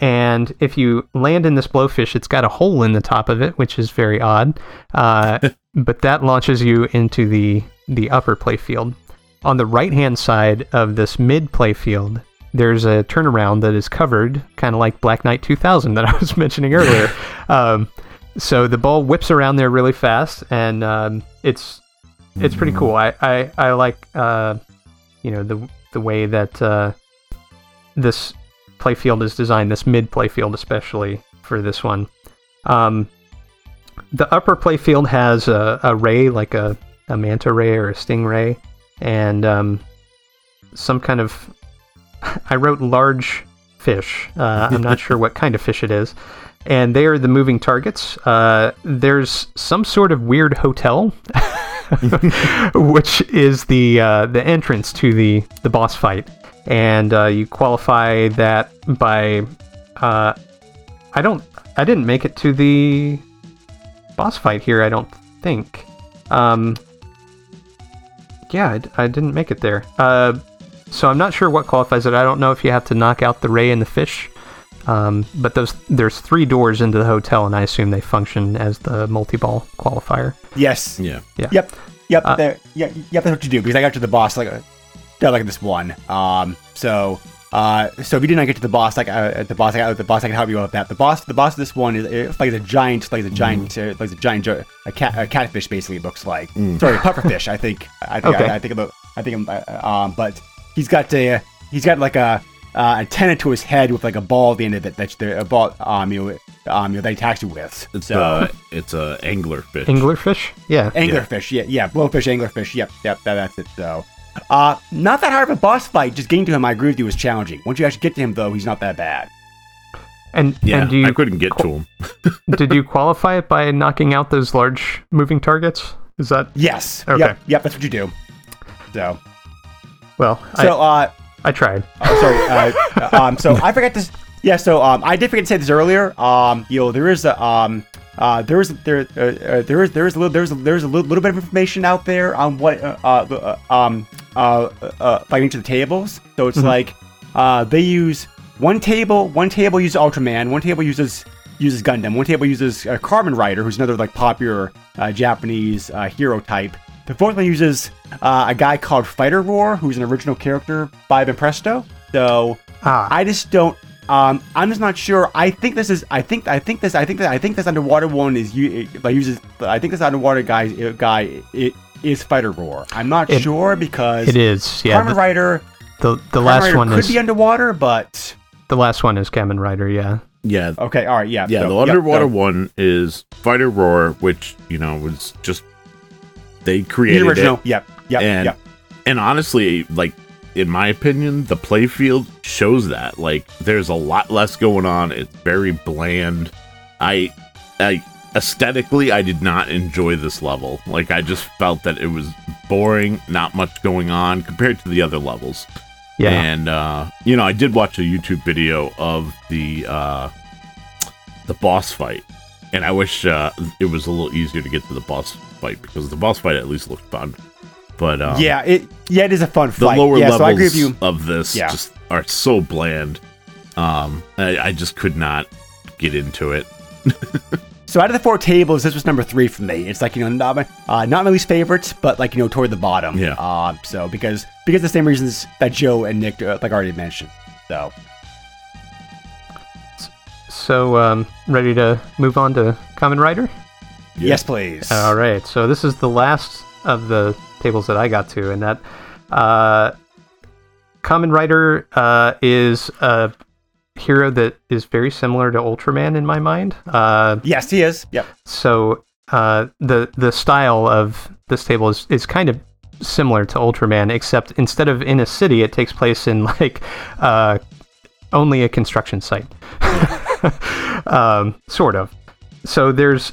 and if you land in this blowfish, it's got a hole in the top of it, which is very odd. Uh, <laughs> but that launches you into the the upper playfield. On the right hand side of this mid playfield, there's a turnaround that is covered, kind of like Black Knight 2000 that <laughs> I was mentioning earlier. <laughs> um, so the ball whips around there really fast, and um, it's it's pretty cool. I I, I like uh, you know the the way that uh, this playfield is designed. This mid playfield, especially for this one. Um, the upper playfield has a, a ray, like a, a manta ray or a stingray, and um, some kind of. <laughs> I wrote large fish. Uh, I'm not <laughs> sure what kind of fish it is. And they are the moving targets. Uh, there's some sort of weird hotel, <laughs> <laughs> which is the uh, the entrance to the the boss fight, and uh, you qualify that by. Uh, I don't. I didn't make it to the boss fight here. I don't think. Um, yeah, I didn't make it there. Uh, so I'm not sure what qualifies it. I don't know if you have to knock out the ray and the fish. Um, but those there's three doors into the hotel, and I assume they function as the multi-ball qualifier. yes. Yeah. Yeah. Yep. Yep. Uh, yeah. Yep. That's what you do because I got to the boss like, uh, yeah, like this one. Um. So. Uh, so if you did not get to the boss, like uh, the boss, uh, the boss, I can help you with that. The boss, the boss of this one is it's like a giant, like a giant, uh, like a giant, jo- a cat, a catfish. Basically, it looks like. Sorry, pufferfish. I think. I think. Okay. I, I think about. I think. I'm, uh, um, but he's got a, he's got like a, uh, antenna to his head with like a ball at the end of it. That's the a ball. Um, you know, um, you know, that he attacks you with. It's so. uh, it's a angler fish. Anglerfish? Yeah. Anglerfish, yeah, yeah, blowfish, anglerfish, yep, yep, that, that's it. So, uh, not that hard of a boss fight. Just getting to him, I agree with you, is challenging. Once you actually get to him, though, he's not that bad. And yeah, and do you I couldn't get to him. <laughs> <laughs> did you qualify it by knocking out those large moving targets? Is that Yes, Okay. yep, yep, that's what you do. So, well? so, I, uh, I tried. uh, sorry, uh, um, so I forgot to, yeah, so, um, I did forget to say this earlier. Um, you know, there is a, um, uh, there is there uh, uh, there is there is a little there's a, there's a little, little bit of information out there on what uh, uh, uh, um uh, uh like each of the tables. So it's like uh they use one table one table uses Ultraman, one table uses uses Gundam, one table uses uh, Kamen Rider, who's another like popular uh, Japanese uh, hero type. The fourth one uses uh, a guy called Fighter Roar, who's an original character by Banpresto. So Ah. I just don't. Um, I'm just not sure. I think this is. I think. I think this. I think that. I think this underwater one is. u- Like uses. I think this underwater guy. Guy. It is Fighter Roar. I'm not It- sure because It is. Yeah. Kamen The, Rider. the, the Kamen last Rider one could is be underwater, but the last one is Kamen Rider. Yeah. Yeah, okay. All right. Yeah. yeah. so- the yep, underwater so- one is Fighter Roar, which you know was just they created The created original. it, Yep. Yep. and yep. and honestly, like in my opinion, the playfield shows that. Like, there's a lot less going on. It's very bland. I, I aesthetically, I did not enjoy this level. Like, I just felt that it was boring, not much going on compared to the other levels. Yeah. And uh, you know, I did watch a YouTube video of the uh, the boss fight, and I wish uh, it was a little easier to get to the boss fight because the boss fight at least looked fun. But um, yeah. It. Yeah. It is a fun fight. the lower yeah. levels So I agree with you. of this Yeah. just are so bland. Um, I, I just could not get into it. <laughs> So out of the four tables, this was number three for me. It's like you know not my, uh, not my least favorite, but like you know toward the bottom. Yeah. Uh, so because because the same reasons that Joe and Nick uh, like already mentioned. So So, um, ready to move on to Kamen Rider? yes, please. All right. So this is the last of the tables that I got to, and that uh, Kamen Rider uh, is a hero that is very similar to Ultraman in my mind. Uh, Yes, he is. Yep. so uh, the the style of this table is, is kind of similar to Ultraman, except instead of in a city, it takes place in <laughs> like uh, only a construction site, <laughs> um, sort of. So there's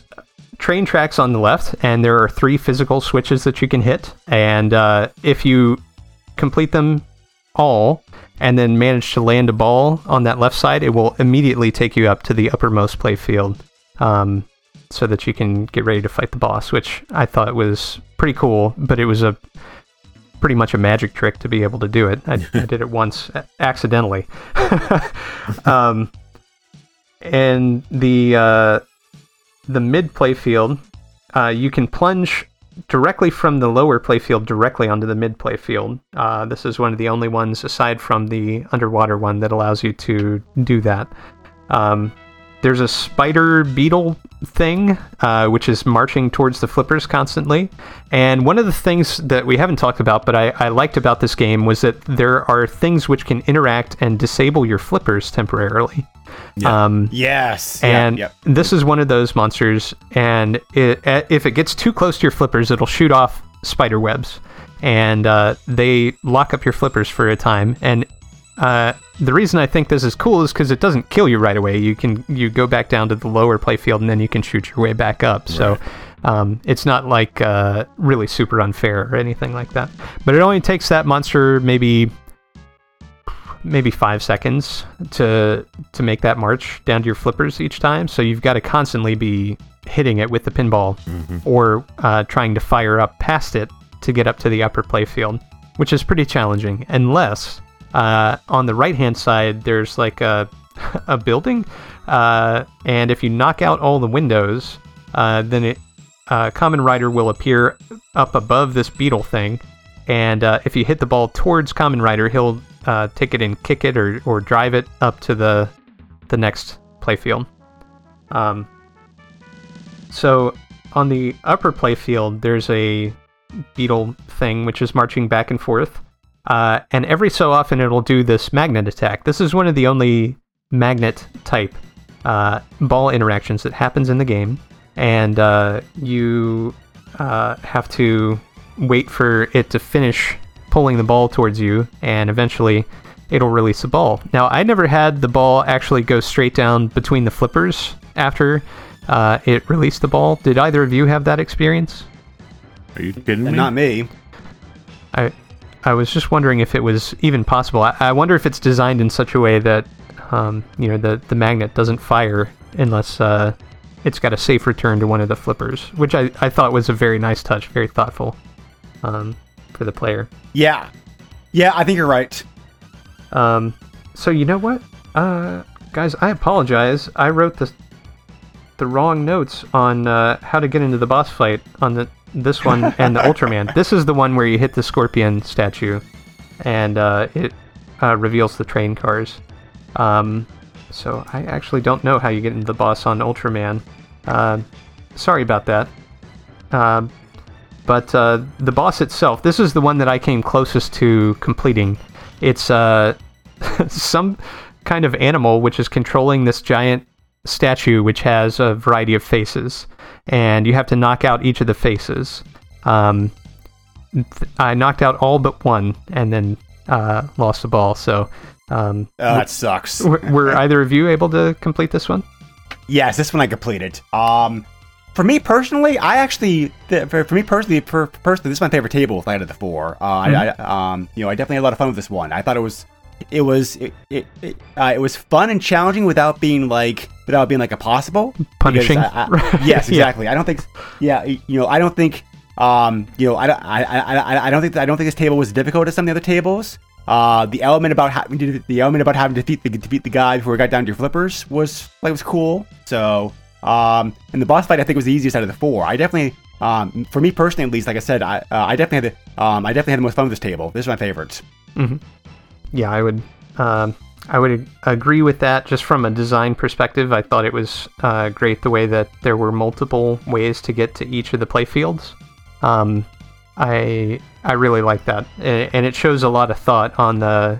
train tracks on the left, and there are three physical switches that you can hit, and uh, if you complete them all and then manage to land a ball on that left side, it will immediately take you up to the uppermost play field um, so that you can get ready to fight the boss, which I thought was pretty cool, but it was a pretty much a magic trick to be able to do it. I, <laughs> I did it once accidentally. <laughs> um, and the uh, the mid play field, uh, you can plunge directly from the lower playfield directly onto the mid playfield. Uh, this is one of the only ones, aside from the underwater one, that allows you to do that. Um, there's a spider beetle thing, uh, which is marching towards the flippers constantly. And one of the things that we haven't talked about, but I, I liked about this game, was that there are things which can interact and disable your flippers temporarily. Um, Yes. and yep. this is one of those monsters, and it, uh, if it gets too close to your flippers, it'll shoot off spider webs, and uh, they lock up your flippers for a time. And uh, the reason I think this is cool is because it doesn't kill you right away. You can you go back down to the lower playfield, and then you can shoot your way back up. So. Um, it's not like uh, really super unfair or anything like that, but it only takes that monster maybe maybe five seconds to to make that march down to your flippers each time. So you've got to constantly be hitting it with the pinball or uh, trying to fire up past it to get up to the upper playfield, which is pretty challenging. Unless uh, on the right hand side there's like a <laughs> a building, uh, and if you knock out all the windows, uh, then it uh, Kamen Rider will appear up above this beetle thing, and uh, if you hit the ball towards Kamen Rider, he'll uh, take it and kick it or, or drive it up to the the next playfield. Um, so on the upper playfield, there's a beetle thing which is marching back and forth, uh, and every so often it'll do this magnet attack. This is one of the only magnet type uh, ball interactions that happens in the game, and uh, you uh, have to wait for it to finish pulling the ball towards you, and eventually it'll release the ball. Now, I never had the ball actually go straight down between the flippers after uh, it released the ball. Did either of you have that experience? Are you kidding me? Not me. I I was just wondering if it was even possible. I, I wonder if it's designed in such a way that um, you know the the magnet doesn't fire unless uh, it's got a safe return to one of the flippers, which I, I thought was a very nice touch, very thoughtful um, for the player. Yeah. Yeah, I think you're right. Um, so you know what? Uh, guys, I apologize. I wrote the the wrong notes on uh, how to get into the boss fight on the this one and the <laughs> Ultraman. This is the one where you hit the scorpion statue, and uh, it uh, reveals the train cars. Um, so I actually don't know how you get into the boss on Ultraman. Uh, sorry about that. Um, but uh, the boss itself, this is the one that I came closest to completing. It's uh, <laughs> some kind of animal which is controlling this giant statue which has a variety of faces, and you have to knock out each of the faces. Um, th- I knocked out all but one, and then uh, lost the ball. So, um, Oh, that sucks. were, were either of you able to complete this one? Yes, this one I completed. Um, for me personally, I actually, th- for, for me personally, per, personally, this is my favorite table out of the four. Uh, I, I, um, you know, I definitely had a lot of fun with this one. I thought it was, it was, it, it, it, uh, it was fun and challenging without being like, without being like impossible. Punishing. I- I- <laughs> yes, Yeah. exactly. I don't think, yeah, you know, I don't think, um, you know, I, don't- I, I, I, I don't think, I don't think this table was difficult as some of the other tables. Uh, the element about having to, the element about having to defeat the defeat the guy before we got down to your flippers was like was cool. So, um, and the boss fight I think was the easiest out of the four. I definitely, um, for me personally at least, like I said, I, uh, I definitely had the, um, I definitely had the most fun with this table. This is my favorite. Yeah, I would. Um, I would agree with that. Just from a design perspective, I thought it was uh, great the way that there were multiple ways to get to each of the playfields. Um, I I really like that, and it shows a lot of thought on the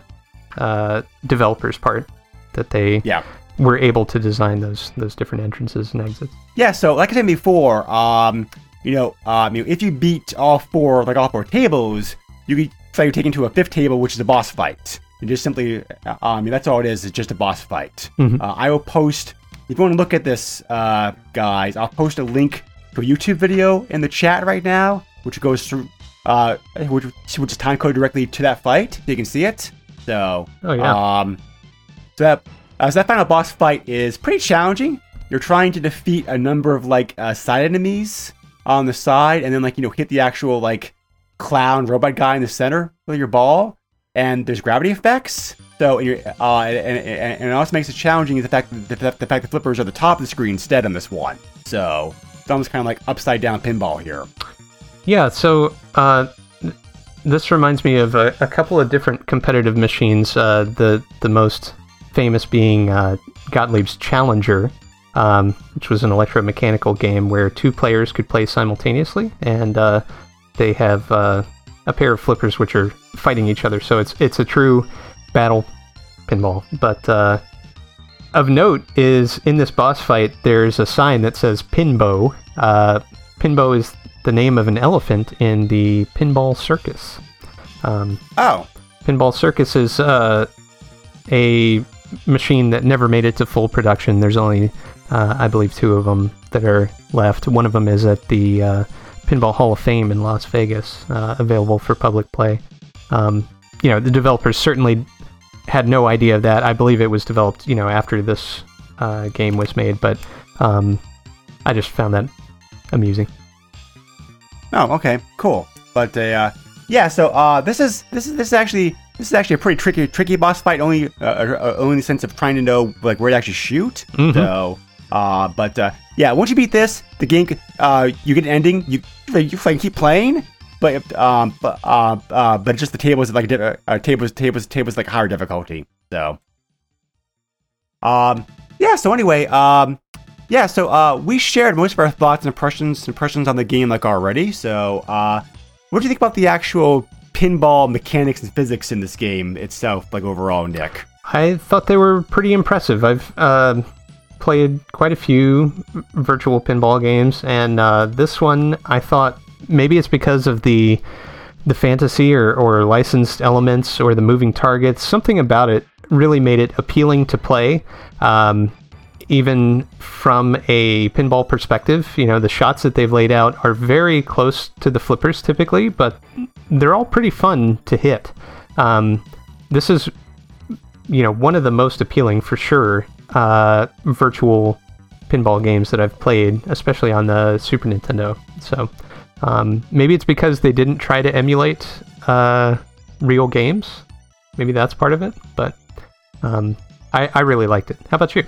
uh, developers' part that they Yeah. were able to design those those different entrances and exits. Yeah, so like I said before, um, you know, um, if you beat all four, like all four tables, you can so you're taken to a fifth table, which is a boss fight. And just simply, uh, that's all it is. It's just a boss fight. Mhm. Uh, I will post. If you want to look at this, uh, guys, I'll post a link to a YouTube video in the chat right now, which goes through, uh, which, which is time code directly to that fight. You can see it. So, Oh, yeah. um, so that, uh, so that final boss fight is pretty challenging. You're trying to defeat a number of like uh, side enemies on the side, and then like you know hit the actual like clown robot guy in the center with your ball. And there's gravity effects. So uh, and, and, and it also makes it challenging is the fact that the, the fact that flippers are the top of the screen instead on this one. So it's almost kind of like upside down pinball here. Yeah, so uh, this reminds me of a, a couple of different competitive machines. Uh, the the most famous being uh, Gottlieb's Challenger, um, which was an electromechanical game where two players could play simultaneously, and uh, they have uh, a pair of flippers which are fighting each other. So it's it's a true battle pinball. But uh, of note is in this boss fight, there's a sign that says Pinbo. Uh, Pinbo is the name of an elephant in the Pinball Circus. Um, Oh, Pinball Circus is uh, a machine that never made it to full production. There's only, uh, I believe, two of them that are left. One of them is at the uh, Pinball Hall of Fame in Las Vegas, uh, available for public play. Um, you know, the developers certainly had no idea of that. I believe it was developed, you know, after this uh, game was made, but um, I just found that amusing. Oh, okay, cool. But uh, yeah, so uh, this is this is this is actually this is actually a pretty tricky tricky boss fight. Only uh, uh, only in the sense of trying to know like where to actually shoot. Mhm. So, uh, but uh, yeah, once you beat this, the game uh, you get an ending. You you can keep playing, but um, but uh, uh, but just the tables like uh, uh, tables tables tables like higher difficulty. So, um, yeah. So anyway, um, yeah, so uh, we shared most of our thoughts and impressions impressions on the game like already. So, uh, what do you think about the actual pinball mechanics and physics in this game itself, like overall, Nick? I thought they were pretty impressive. I've uh, played quite a few virtual pinball games, and uh, this one I thought maybe it's because of the the fantasy or, or licensed elements or the moving targets. Something about it really made it appealing to play. Um, even from a pinball perspective, you know, the shots that they've laid out are very close to the flippers typically, but they're all pretty fun to hit. Um, this is you know, one of the most appealing for sure uh, virtual pinball games that I've played, especially on the Super Nintendo. So um, maybe it's because they didn't try to emulate uh, real games. Maybe that's part of it. But um, I, I really liked it. How about you?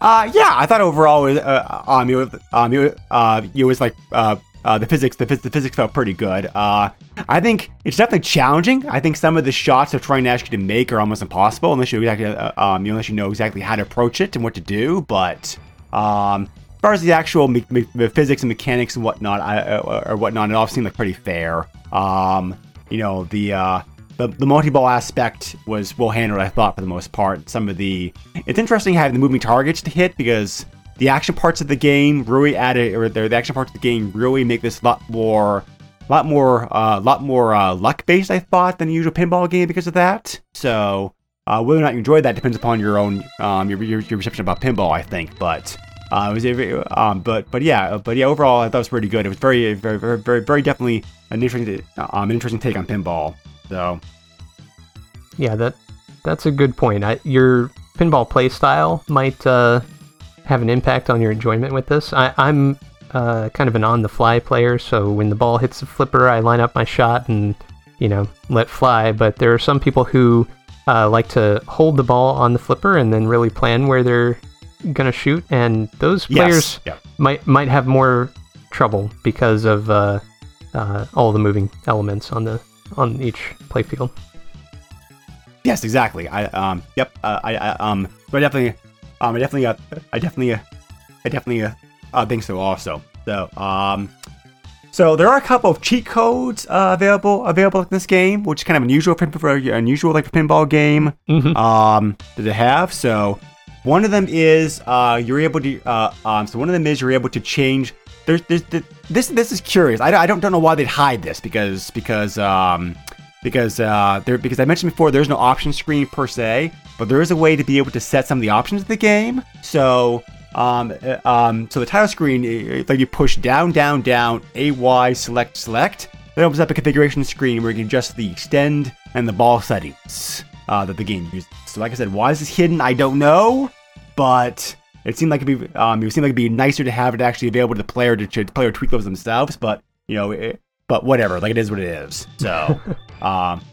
Uh, yeah, I thought overall, uh, um, was, um, uh, was like, uh, uh, the physics, the, the physics felt pretty good. Uh, I think it's definitely challenging. I think some of the shots they're trying to actually to make are almost impossible unless you exactly, uh, um, unless you know exactly how to approach it and what to do. But, um, as far as the actual me- me- the physics and mechanics and whatnot, I, uh, or whatnot, it all seemed like pretty fair. Um, you know, the, uh, the, the multi-ball aspect was well handled, I thought, for the most part. Some of the it's interesting having the moving targets to hit because the action parts of the game really added, or the, the action parts of the game really make this a lot more, lot more, uh, lot more uh, luck-based, I thought, than the usual pinball game because of that. So uh, whether or not you enjoy that depends upon your own, um, your, your, your perception about pinball, I think. But uh, it was, um, but but yeah, but yeah, overall, I thought it was pretty good. It was very, very, very, very, very definitely an interesting, um, an interesting take on pinball. So. Yeah, that that's a good point. I, your pinball play style might uh, have an impact on your enjoyment with this. I, I'm uh, kind of an on-the-fly player, so when the ball hits the flipper, I line up my shot and you know let fly. But there are some people who uh, like to hold the ball on the flipper and then really plan where they're gonna shoot, and those players Yes. Yeah. might might have more trouble because of uh, uh, all the moving elements on the on each playfield. Yes, exactly. I um yep. Uh, I, I um but definitely um I definitely uh, I definitely uh, I definitely uh, uh think so also. So um so there are a couple of cheat codes uh, available available in this game, which is kind of unusual for, for unusual like a pinball game Mhm. um that they have. So one of them is uh you're able to uh um so one of them is you're able to change. There's, there's, this this is curious. I, I don't don't know why they'd hide this because because um because uh, there because I mentioned before there's no option screen per se, but there is a way to be able to set some of the options of the game. So um, uh, um, so the title screen, like you push down, down, down, A Y select select. that opens up a configuration screen where you can adjust the extend and the ball settings uh, that the game uses. So like I said, why is this hidden? I don't know, but it seemed like it'd be um, it seemed like it'd be nicer to have it actually available to the player to, to player tweak those themselves. But you know, it, but whatever, like it is what it is. So. <laughs> Um,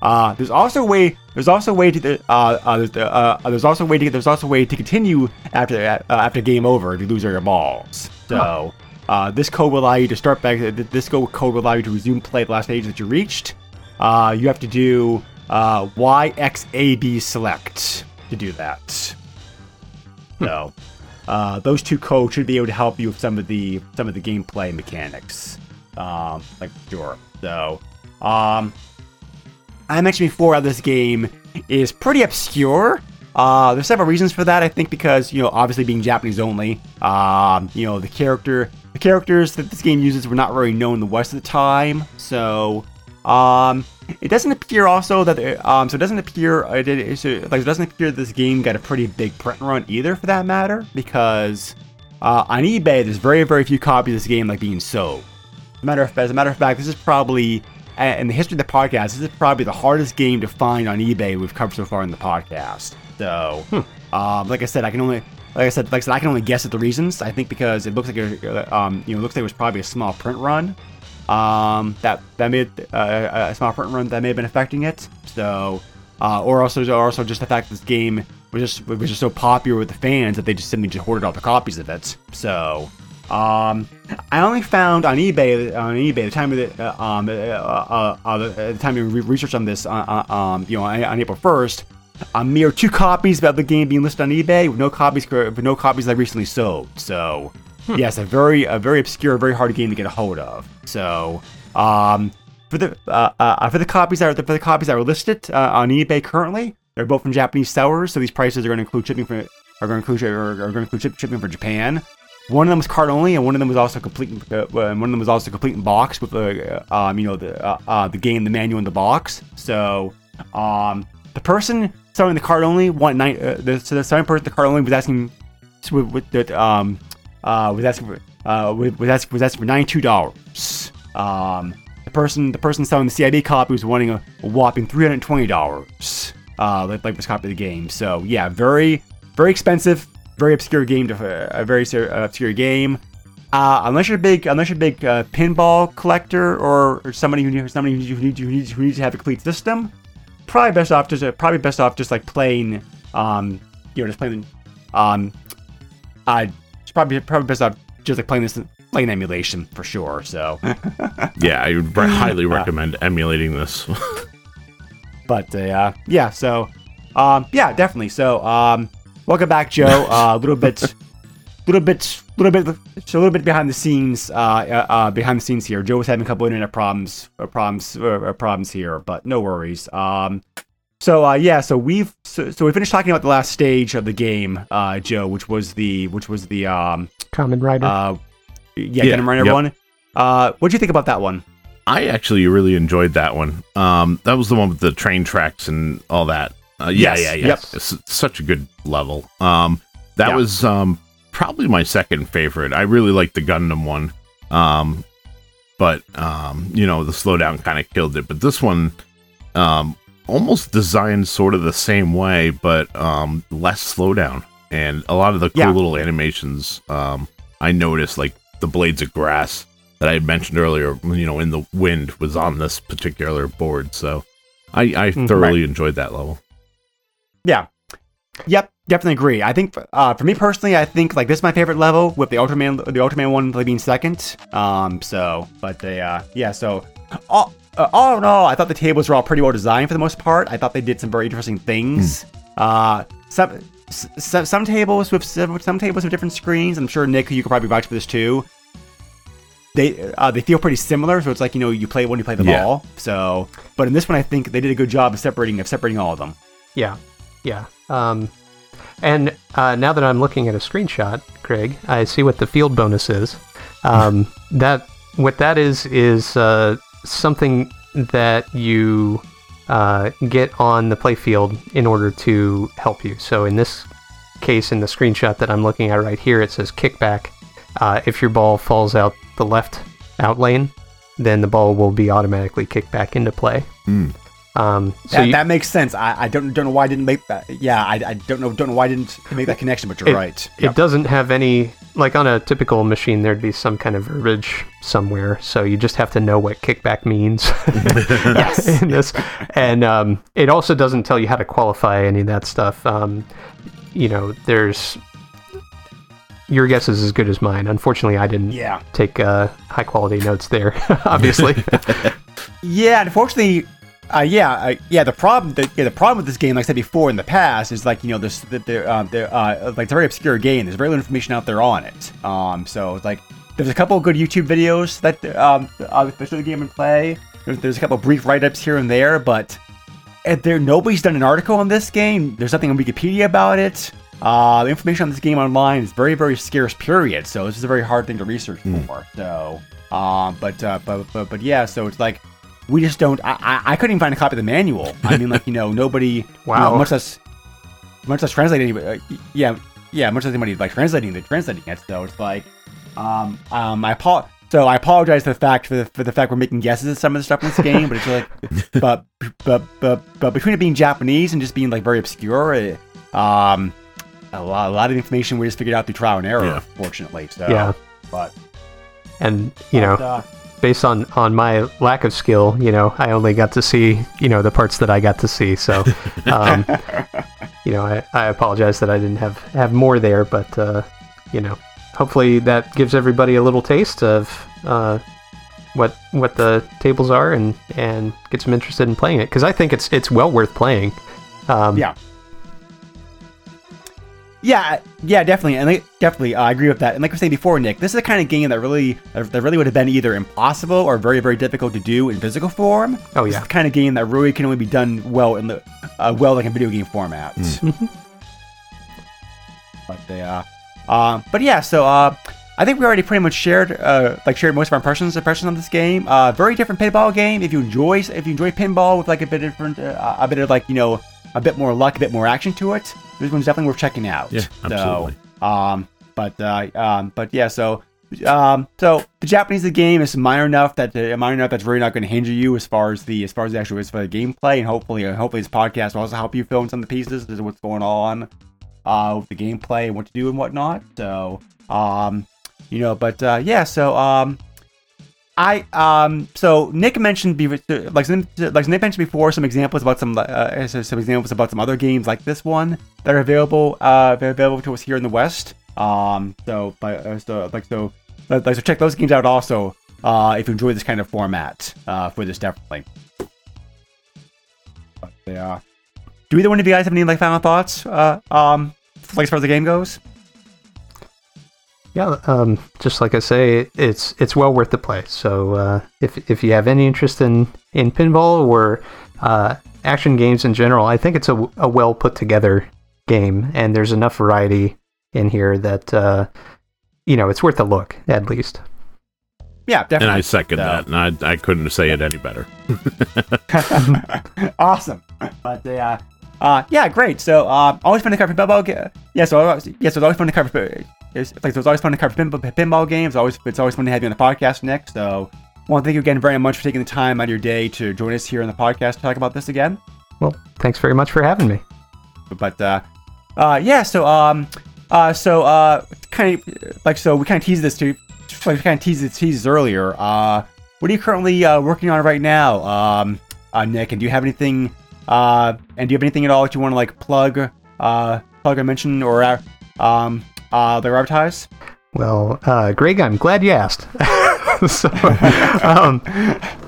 uh, there's also a way. There's also a way to. Uh, uh, there's, uh, uh, there's also a way to. There's also a way to continue after uh, after game over if you lose all your balls. So uh, this code will allow you to start back. This code code will allow you to resume play at the last stage that you reached. Uh, you have to do uh, YXAB select to do that. So uh, those two codes should be able to help you with some of the some of the gameplay mechanics. Um, like sure. So um, I mentioned before how this game is pretty obscure. Uh, there's several reasons for that. I think because you know, obviously being Japanese only, um, you know, the character, the characters that this game uses were not very known in the West at the time. So, um, it doesn't appear also that um, so it doesn't appear uh, it, it, so, like it doesn't appear this game got a pretty big print run either, for that matter, because uh, on eBay there's very very few copies of this game like being sold. As a matter of as a matter of fact, this is probably in the history of the podcast, this is probably the hardest game to find on eBay we've covered so far in the podcast. So, um, like I said, I can only, like I said, like I said, I can only guess at the reasons. I think because it looks like, a, um, you know, it looks like it was probably a small print run. Um, that that made uh, a small print run that may have been affecting it. So, uh, or also, or also just the fact that this game was just was just so popular with the fans that they just simply just hoarded all the copies of it. So, um, I only found on eBay on eBay the time of the uh, um uh, uh, uh, the, the time of re- research on this uh, uh, um you know on, on April first a mere two copies of the game being listed on eBay with no copies with no copies that recently sold. So yes, a very a very obscure, very hard game to get a hold of. So um for the uh, uh, for the copies that are for the copies that are listed uh, on eBay currently, they're both from Japanese sellers, so these prices are going to include shipping for are going to include are, are going to include ship, shipping for Japan. One of them was card only, and one of them was also complete. Uh, and one of them was also complete in box with the, uh, um, you know, the uh, uh, the game, the manual in the box. So, um, the person selling the card only want nine. Uh, the, so the selling person the card only was asking, with, um, uh, was asking for was asking, was asking for ninety two dollars. Um, the person the person selling the CIB copy was wanting a, a whopping three hundred twenty dollars. Uh, like, like this copy of the game. So yeah, very very expensive very obscure game to a very ser- uh, obscure game. Uh, unless you're a big, unless you're a big uh, pinball collector or, or somebody who somebody who needs, who needs who needs to have a complete system, probably best off just uh, probably best off just like playing um you know just playing um uh it's probably probably best off just like playing this playing emulation for sure. So, <laughs> <laughs> Yeah, I would highly recommend emulating this. <laughs> but uh, yeah, so um yeah, definitely. So um welcome back, Joe. <laughs> Uh, a little bit. Little bit, little bit, so a little bit behind the scenes. Uh, uh, uh, behind the scenes here. Joe was having a couple internet problems, uh, problems, uh, uh, problems here, but no worries. Um, so uh, yeah, so we've so, so we finished talking about the last stage of the game, uh, Joe, which was the which was the um Kamen Rider. uh yeah, Yeah, Gundam Runner yep. one. Uh, what do you think about that one? I actually really enjoyed that one. Um, that was the one with the train tracks and all that. Uh, yeah, Yes, yeah, yeah. yep. It's such a good level. Um, that Yeah. was um, probably my second favorite. I really liked the Gundam one. Um, but um, you know, the slowdown kind of killed it. But this one, um, almost designed sort of the same way, but um, less slowdown. And a lot of the cool Yeah. little animations um, I noticed, like the blades of grass that I had mentioned earlier, you know, in the wind was on this particular board. So I, I Mm, thoroughly enjoyed that level. Yeah. Yep, definitely agree. I think uh, for me personally, I think like this is my favorite level with the Ultraman, the Ultraman one being second. Um, so, but they, uh, yeah, so all, uh, all in all, I thought the tables were all pretty well designed for the most part. I thought they did some very interesting things. Uh, some. s- s- Some tables with some some tables with different screens. I'm sure Nick, you could probably vouch for this too. They uh, they feel pretty similar, so it's like you know you play one, you play the Yeah. ball. So, but in this one, I think they did a good job of separating of separating all of them. Yeah, yeah. Um, and uh, now that I'm looking at a screenshot, Greg, I see what the field bonus is. Um, <laughs> that what that is is uh, something that you uh, get on the playfield in order to help you. So in this case, in the screenshot that I'm looking at right here, it says kickback. Uh, if your ball falls out the left out lane, then the ball will be automatically kicked back into play. Hmm. Um, so that, you- that makes sense. I, I don't don't know why I didn't make that. Yeah, I, I don't know don't know why I didn't make that connection, but you're it, right. It doesn't have any like on a typical machine. There'd be some kind of verbiage somewhere, so you just have to know what kickback means. Yes. <laughs> <laughs> in this, and um, it also doesn't tell you how to qualify any of that stuff. Um, you know, there's your guess is as good as mine. Unfortunately, I didn't Yeah. take uh, high quality notes there. <laughs> obviously, Yeah, unfortunately, uh, yeah, uh, yeah. The problem, the, yeah, the problem with this game, like I said before in the past, is like you know, there's the, the, uh, the, uh, like it's a very obscure game. There's very little information out there on it. Um, so like there's a couple of good YouTube videos that um, uh, show the game in play. There's, there's a couple of brief write-ups here and there, but and there nobody's done an article on this game. There's nothing on Wikipedia about it. Uh, the information on this game online is very, very scarce. Period. So this is a very hard thing to research for. So, um, but, uh, but, but, but yeah. So it's like we just don't. I, I, I couldn't even find a copy of the manual. I mean, like you know, <laughs> nobody. you know, Wow. much less, much less translating. Uh, yeah, yeah. Much less anybody like translating the translating it. So it's like, um, um, I apo- So I apologize for the fact for the, for the fact we're making guesses at some of the stuff in this game, but it's like, <laughs> but but but but between it being Japanese and just being like very obscure, it, um, a lot, a lot of information we just figured out through trial and error, Yeah. fortunately. So, Yeah. but and you know, uh, based on on my lack of skill, you know, I only got to see you know the parts that I got to see. So, um, <laughs> you know, I, I apologize that I didn't have have more there, but uh, you know, hopefully that gives everybody a little taste of uh, what what the tables are and and gets them interested in playing it because I think it's it's well worth playing. Um, Yeah. Yeah, yeah, definitely, and like, definitely, uh, I agree with that. And like I was saying before, Nick, this is the kind of game that really, that really would have been either impossible or very, very difficult to do in physical form. Oh, This yeah. is the kind of game that really can only be done well in the, uh, well like in video game format. <laughs> But they, uh, uh, but yeah, so uh, I think we already pretty much shared, uh, like shared most of our impressions, impressions on this game. Uh, very different pinball game. If you enjoy, if you enjoy pinball with like a bit different, uh, a bit of like you know, a bit more luck, a bit more action to it, this one's definitely worth checking out. Yeah, absolutely. So, um, but uh, um, but yeah, so. Um, so the Japanese of the game is minor enough that uh, minor enough that's really not going to hinder you as far as the as far as the actual as for the gameplay, and hopefully uh, hopefully this podcast will also help you fill in some of the pieces as to what's going on uh, with the gameplay and what to do and whatnot. So, um, you know, but uh, yeah, so um, I um so Nick mentioned like like Nick mentioned before some examples about some uh, some examples about some other games like this one that are available uh they're available to us here in the West. Um so but uh, so like so like so check those games out also uh if you enjoy this kind of format uh for this definitely. But are. Do either one of you guys have any like final thoughts? Uh um like as far as the game goes? Yeah, um, just like I say, it's it's well worth the play. So uh, if if you have any interest in in pinball or uh, action games in general, I think it's a, a well put together game, and there's enough variety in here that uh, you know it's worth a look at least. Yeah, definitely. And I second So- that, and I, I couldn't say it any better. <laughs> <laughs> awesome. But uh, uh, yeah, great. So uh, always fun to cover pinball. Ga- yeah, so always, yeah, so it's always fun to cover. It's like so it's always fun to cover pinball, pinball games. Always, it's always fun to have you on the podcast, Nick. So, to thank you again very much for taking the time out of your day to join us here on the podcast to talk about this again. Well, thanks very much for having me. But uh, uh, yeah, so um, uh, so uh, kind of like so we kind of teased this to, like kind of teased this teased earlier. Uh, what are you currently uh, working on right now, um, uh, Nick? And do you have anything? Uh, and do you have anything at all that you want to like plug, uh, plug or mention or uh, um, uh, advertise? Well, uh, Greg, I'm glad you asked. <laughs> so, <laughs> um,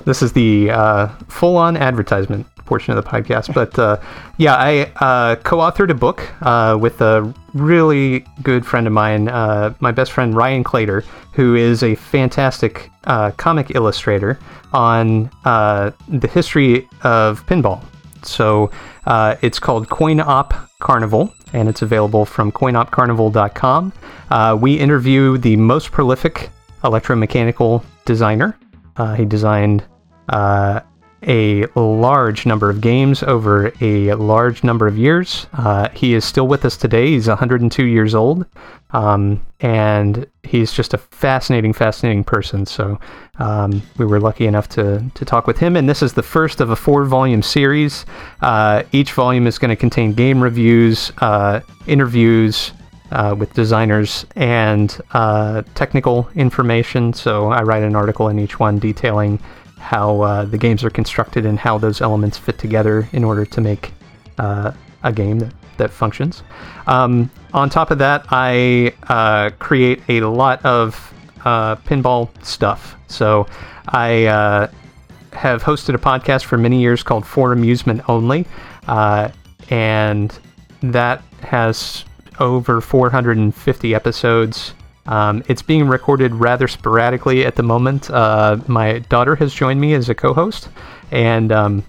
this is the uh, full-on advertisement portion of the podcast. But uh, yeah, I uh, co-authored a book uh, with a really good friend of mine, uh, my best friend Ryan Claytor, who is a fantastic uh, comic illustrator on uh, the history of pinball. So uh, it's called Coin Op Carnival, and it's available from coinopcarnival.com. Uh, we interview the most prolific electromechanical designer. Uh, he designed uh, a large number of games over a large number of years. Uh, he is still with us today. He's 102 years old. Um, and he's just a fascinating, fascinating person. So um, we were lucky enough to, to talk with him. And this is the first of a four volume series. Uh, each volume is going to contain game reviews, uh, interviews, uh, with designers and uh, technical information. So I write an article in each one detailing how uh, the games are constructed and how those elements fit together in order to make uh, a game that, that functions. Um, on top of that, I uh, create a lot of uh, pinball stuff. So I uh, have hosted a podcast for many years called For Amusement Only, uh, and that has over 450 episodes. Um, it's being recorded rather sporadically at the moment. Uh, my daughter has joined me as a co-host, and um,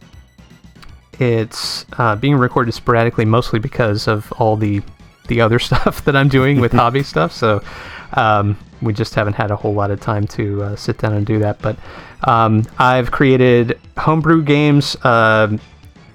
it's uh, being recorded sporadically mostly because of all the the other <laughs> stuff that I'm doing with <laughs> hobby stuff. So um, we just haven't had a whole lot of time to uh, sit down and do that. But um, I've created homebrew games.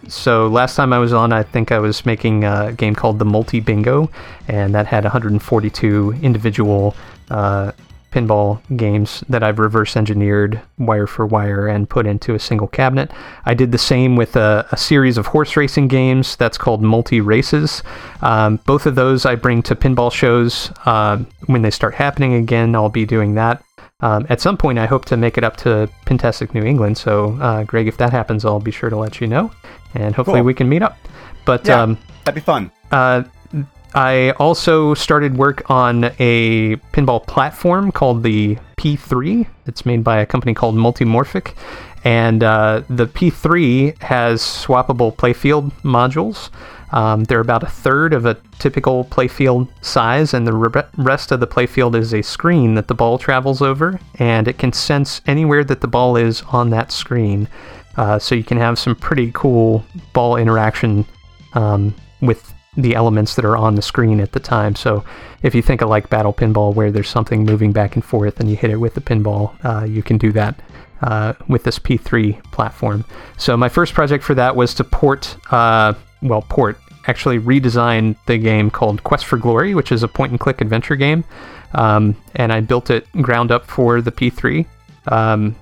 So last time I was on, I think I was making a game called the Multi Bingo, and that had 142 individual uh, pinball games that I've reverse engineered wire for wire and put into a single cabinet. I did the same with a, a series of horse racing games that's called Multi Races. Um, both of those I bring to pinball shows uh, when they start happening again. I'll be doing that. Um, at some point, I hope to make it up to Pintastic New England. So, uh, Greg, if that happens, I'll be sure to let you know, and hopefully Cool. we can meet up. But Yeah, um, that'd be fun. uh, I also started work on a pinball platform called the P3. It's made by a company called Multimorphic. And uh, the P3 has swappable playfield modules. Um, they're about a third of a typical playfield size, and the re- rest of the playfield is a screen that the ball travels over, and it can sense anywhere that the ball is on that screen. Uh, so you can have some pretty cool ball interaction um, with the elements that are on the screen at the time. So if you think of like Battle Pinball, where there's something moving back and forth and you hit it with the pinball, uh, you can do that uh, with this P3 platform. So my first project for that was to port, uh, well, port, actually redesigned the game called Quest for Glory, which is a point and click adventure game. Um, and I built it ground up for the P3. Um,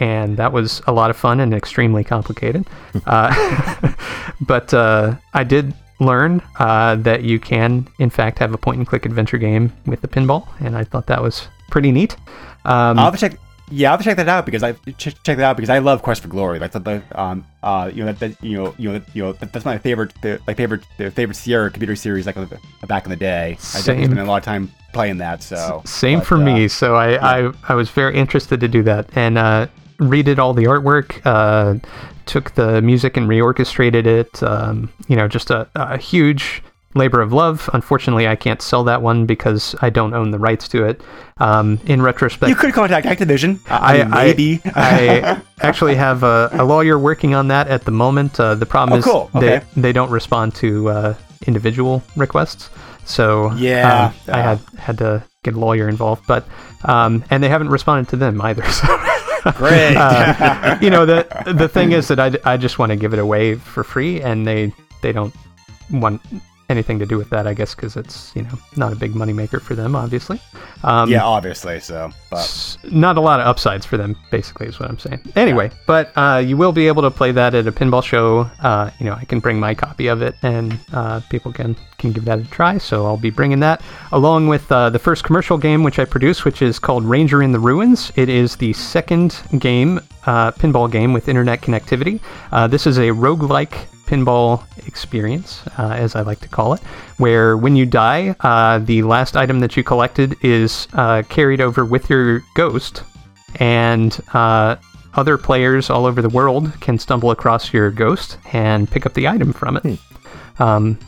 and that was a lot of fun and extremely complicated. <laughs> uh, <laughs> but uh, I did learn uh, that you can, in fact, have a point and click adventure game with the pinball, and I thought that was pretty neat. Um, I'll have to check. Yeah, I'll check that out because I ch- check that out because I love Quest for Glory. That's the um uh you know that, that you know you know you know that, that's my favorite the, my favorite the favorite Sierra computer series like back in the day. Same. I definitely spent a lot of time playing that. So Same but, for uh, me. So I, I, I was very interested to do that and uh, redid all the artwork, uh, took the music and reorchestrated it. Um, you know, just a, a huge labor of love. Unfortunately, I can't sell that one because I don't own the rights to it. Um, in retrospect, You could contact Activision. I, I I, maybe. <laughs> I, actually have a, a lawyer working on that at the moment. Uh, the problem Oh, is cool. they, Okay. they don't respond to uh, individual requests. So Yeah. um, I had had to get a lawyer involved, but um, and they haven't responded to them either. <laughs> So Great. uh, you know the the thing is that I, I just want to give it away for free, and they they don't want anything to do with that, I guess, because it's you know not a big moneymaker for them, obviously. Um, yeah, obviously. So, but not a lot of upsides for them, basically, is what I'm saying. Anyway, but uh, you will be able to play that at a pinball show. Uh, you know, I can bring my copy of it, and uh, people can can give that a try. So I'll be bringing that along with uh, the first commercial game which I produced, which is called Ranger in the Ruins. It is the second game, uh, pinball game with internet connectivity. Uh, this is a roguelike pinball experience, uh, as I like to call it, where when you die, uh, the last item that you collected is uh, carried over with your ghost, and uh, other players all over the world can stumble across your ghost and pick up the item from it. Um,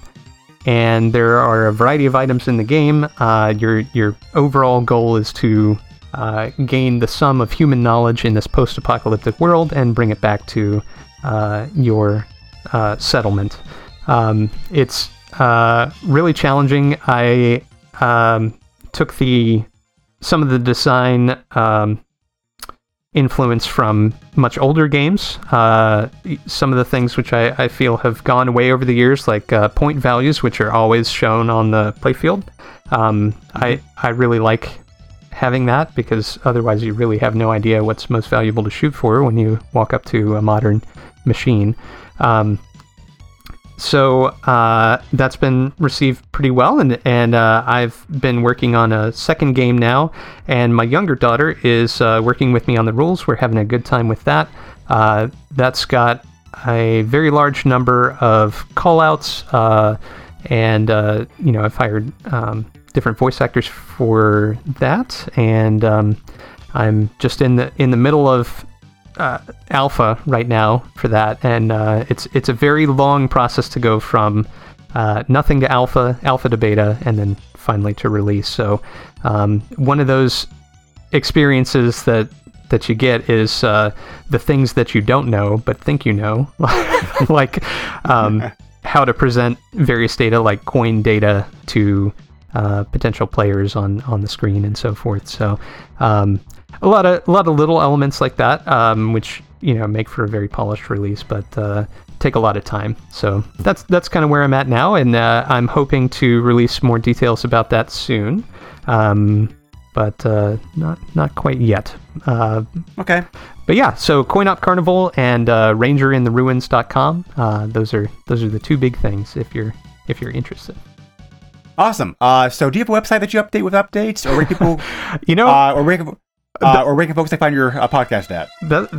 and there are a variety of items in the game. Uh, your your overall goal is to uh, gain the sum of human knowledge in this post-apocalyptic world and bring it back to uh, your uh, settlement. Um, it's uh, really challenging. I um, took the some of the design um, influence from much older games. Uh, some of the things which I, I feel have gone away over the years, like uh, point values, which are always shown on the playfield. Um, I I really like having that because otherwise you really have no idea what's most valuable to shoot for when you walk up to a modern machine. Um, so uh, that's been received pretty well, and and uh, I've been working on a second game now, and my younger daughter is uh, working with me on the rules. We're having a good time with that. Uh, that's got a very large number of callouts, uh, and uh, you know I've hired um, different voice actors for that, and um, I'm just in the in the middle of uh, alpha right now for that, and uh, it's it's a very long process to go from uh, nothing to alpha, alpha to beta, and then finally to release. So um, one of those experiences that that you get is uh, the things that you don't know but think you know, <laughs> like um, <laughs> how to present various data like coin data to uh, potential players on on the screen and so forth. So um, a lot of a lot of little elements like that, um, which you know make for a very polished release, but uh, take a lot of time. So that's that's kind of where I'm at now, and uh, I'm hoping to release more details about that soon. Um, but uh, not not quite yet. Uh, okay. but yeah, so CoinOp Carnival and uh, RangerInTheRuins.com. Uh, those are those are the two big things if you're if you're interested. Awesome. Uh, so do you have a website that you update with updates, or where people, <laughs> You know, uh, or where uh, or where can folks find your uh, podcast at? that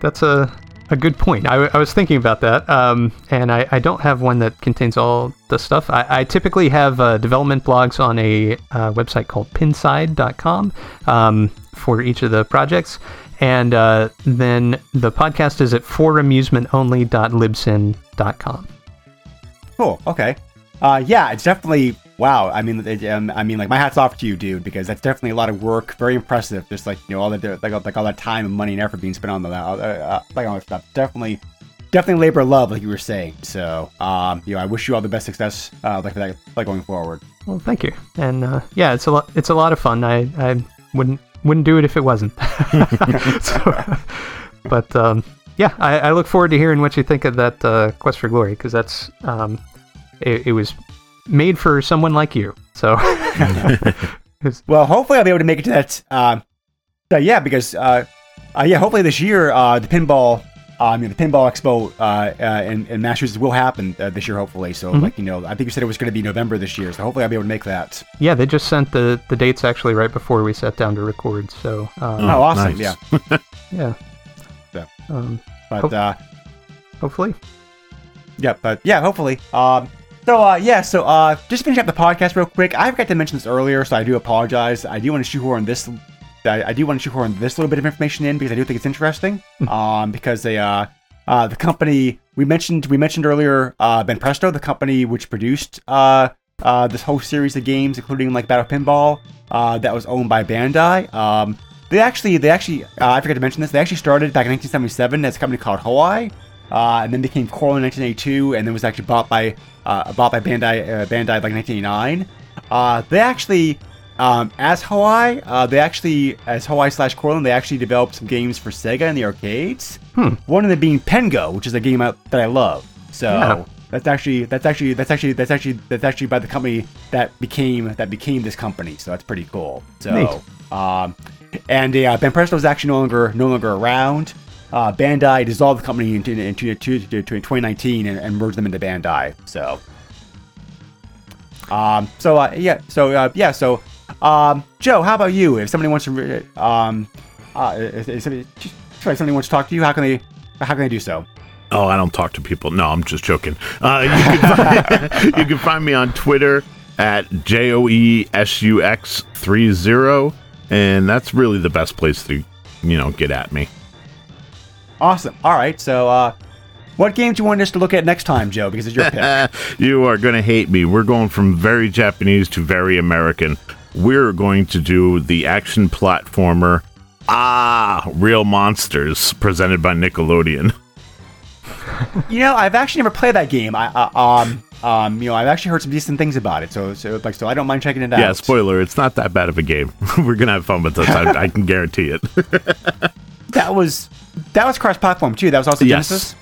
that's a a good point. I, w- I was thinking about that, um, and I, I don't have one that contains all the stuff. I, I typically have uh, development blogs on a uh, website called pinside.com um, for each of the projects. And uh, then the podcast is at foramusementonly.libsyn.com. Cool. Okay. Uh, yeah, it's definitely wow. I mean, it, um, I mean, like my hats off to you, dude, because that's definitely a lot of work. Very impressive. Just like you know, all the like, like all that time and money and effort being spent on the uh, uh, like all that stuff. Definitely, definitely labor of love, like you were saying. So, um, you know, I wish you all the best success, uh, like that, like going forward. Well, thank you. And uh, yeah, it's a lot. It's a lot of fun. I, I wouldn't wouldn't do it if it wasn't. <laughs> so, but um, yeah, I, I look forward to hearing what you think of that uh, Quest for Glory because that's um, it, it was made for someone like you. So <laughs> Well, hopefully I'll be able to make it to that. Uh, uh, yeah, because uh, uh, yeah, hopefully this year uh, the pinball um, you know, the Pinball Expo uh, uh, in, in Massachusetts will happen uh, this year, hopefully. So, Mm-hmm. like you know, I think you said it was going to be November this year. So hopefully, I'll be able to make that. Yeah, they just sent the the dates actually right before we sat down to record. So um, Oh, awesome! nice. <laughs> <laughs> Yeah, yeah, Yeah. Um, but Hope- uh, hopefully. yeah, but yeah, hopefully. Um, so uh, yeah, so uh, just finish up the podcast real quick. I forgot to mention this earlier, so I do apologize. I do want to shoehorn this. I, I do want to shoehorn this little bit of information in because I do think it's interesting. um, because they uh, uh, the company we mentioned we mentioned earlier, uh, Banpresto, the company which produced uh, uh, this whole series of games, including like Battle Pinball, uh, that was owned by Bandai. Um, they actually, they actually, uh, I forgot to mention this. They actually started back in 1977 as a company called Hoei, uh, and then became Coreland in 1982, and then was actually bought by uh, bought by Bandai uh, Bandai like 1989. Uh, they actually, um, as Hoei, uh, they actually as Hawaii slash Coreland, they actually developed some games for Sega in the arcades. One of them being Pengo, which is a game that I love. So. Yeah. That's actually that's actually that's actually that's actually that's actually by the company that became that became this company. So that's pretty cool. So Neat. um, and uh, Banpresto is actually no longer no longer around. Uh, Bandai dissolved the company in, into, into, into 2019 and, and merged them into Bandai. So um, so uh, yeah so uh, yeah so um, Joe, how about you? If somebody wants to um, uh, if, if somebody, somebody wants to talk to you, how can they how can they do so? Oh, I don't talk to people. No, I'm just joking. Uh, you, can find, <laughs> you can find me on Twitter at J O E S U X 30, and that's really the best place to, you know, get at me. Awesome. All right. So, uh, what game do you want us to look at next time, Joe? Because it's your pick. <laughs> you are going to hate me. We're going from very Japanese to very American. We're going to do the action platformer Ah, Real Monsters, presented by Nickelodeon. you know, I've actually never played that game. I, uh, um, um, you know, I've actually heard some decent things about it. So, so like, so I don't mind checking it out. Yeah, spoiler, it's not that bad of a game. <laughs> We're going to have fun with this. I, I can guarantee it. <laughs> That was that was cross-platform too. That was also Yes. Genesis.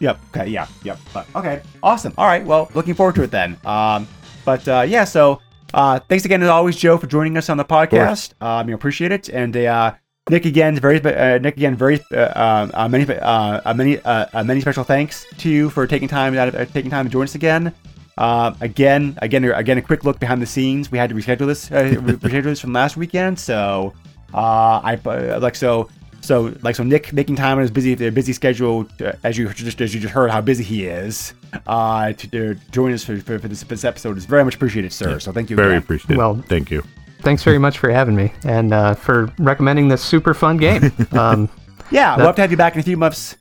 Yep. Okay. Yeah. Yep. But, okay. Awesome. All right. Well, looking forward to it then. Um, but uh, yeah. So uh, thanks again as always, Joe, for joining us on the podcast. Um, you appreciate it. And uh, Nick again, very uh, Nick again, very uh, uh, many uh, many many special thanks to you for taking time out of, uh, taking time to join us again. Uh, again, again, again, a quick look behind the scenes. We had to reschedule this, uh, <laughs> reschedule this from last weekend. So, uh, I uh, like so, so like so. Nick making time on his busy, uh, busy schedule, uh, as you just as you just heard how busy he is, uh, to, to join us for, for, for, this, for this episode is very much appreciated, sir. So thank you. Very again. appreciative. Well- thank you. Thanks very much for having me and uh, for recommending this super fun game. <laughs> Um, Yeah, we'll have to have you back in a few months.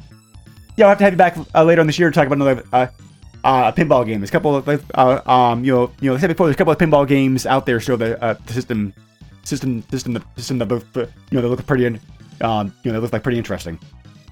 Yeah, we'll have to have you back uh, later on this year to talk about another uh, uh, pinball game. There's a couple of uh, um, you know, you know, like I said before, there's a couple of pinball games out there. So the uh, the system, system, system, the system that look, you know, they look pretty, um, you know, it look like pretty interesting.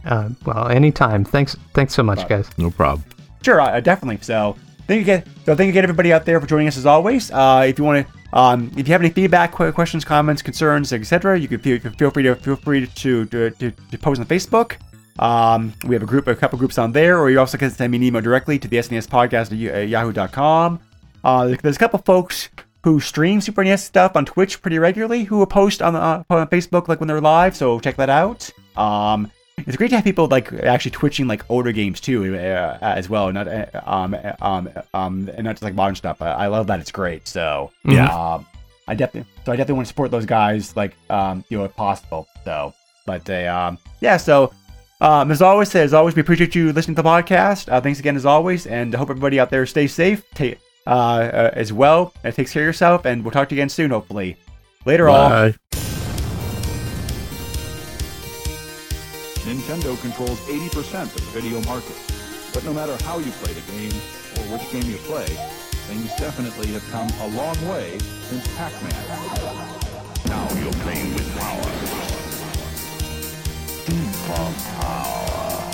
uh, well, anytime. Thanks. Thanks so much, guys. No problem. Sure, uh, definitely. So thank you again. So thank you again, everybody out there for joining us as always. Uh, if you want to, um, if you have any feedback, que- questions, comments, concerns, etc., you can feel, you can feel free to feel free to to, to, to post on Facebook. Um, we have a group, a couple groups on there, or you also can send me an email directly to the SNES podcast at y- yahoo.com. Uh, there's a couple folks who stream Super NES stuff on Twitch pretty regularly who will post on, the, uh, on Facebook like when they're live, so check that out. Um, it's great to have people like actually twitching like older games too, uh, as well, not uh, um um um and not just like modern stuff. I, I love that; it's great. So Yeah. um, I definitely so I definitely want to support those guys like um you know if possible. So, but they um yeah so. Um, as always, as always, we appreciate you listening to the podcast. Uh, thanks again, as always, and I hope everybody out there stays safe, ta- uh, uh, as well, and takes care of yourself. And we'll talk to you again soon, hopefully. Later, all. Nintendo controls 80% of the video market. But no matter how you play the game, or which game you play, things definitely have come a long way since Pac-Man. Now you're playing with power. Super power.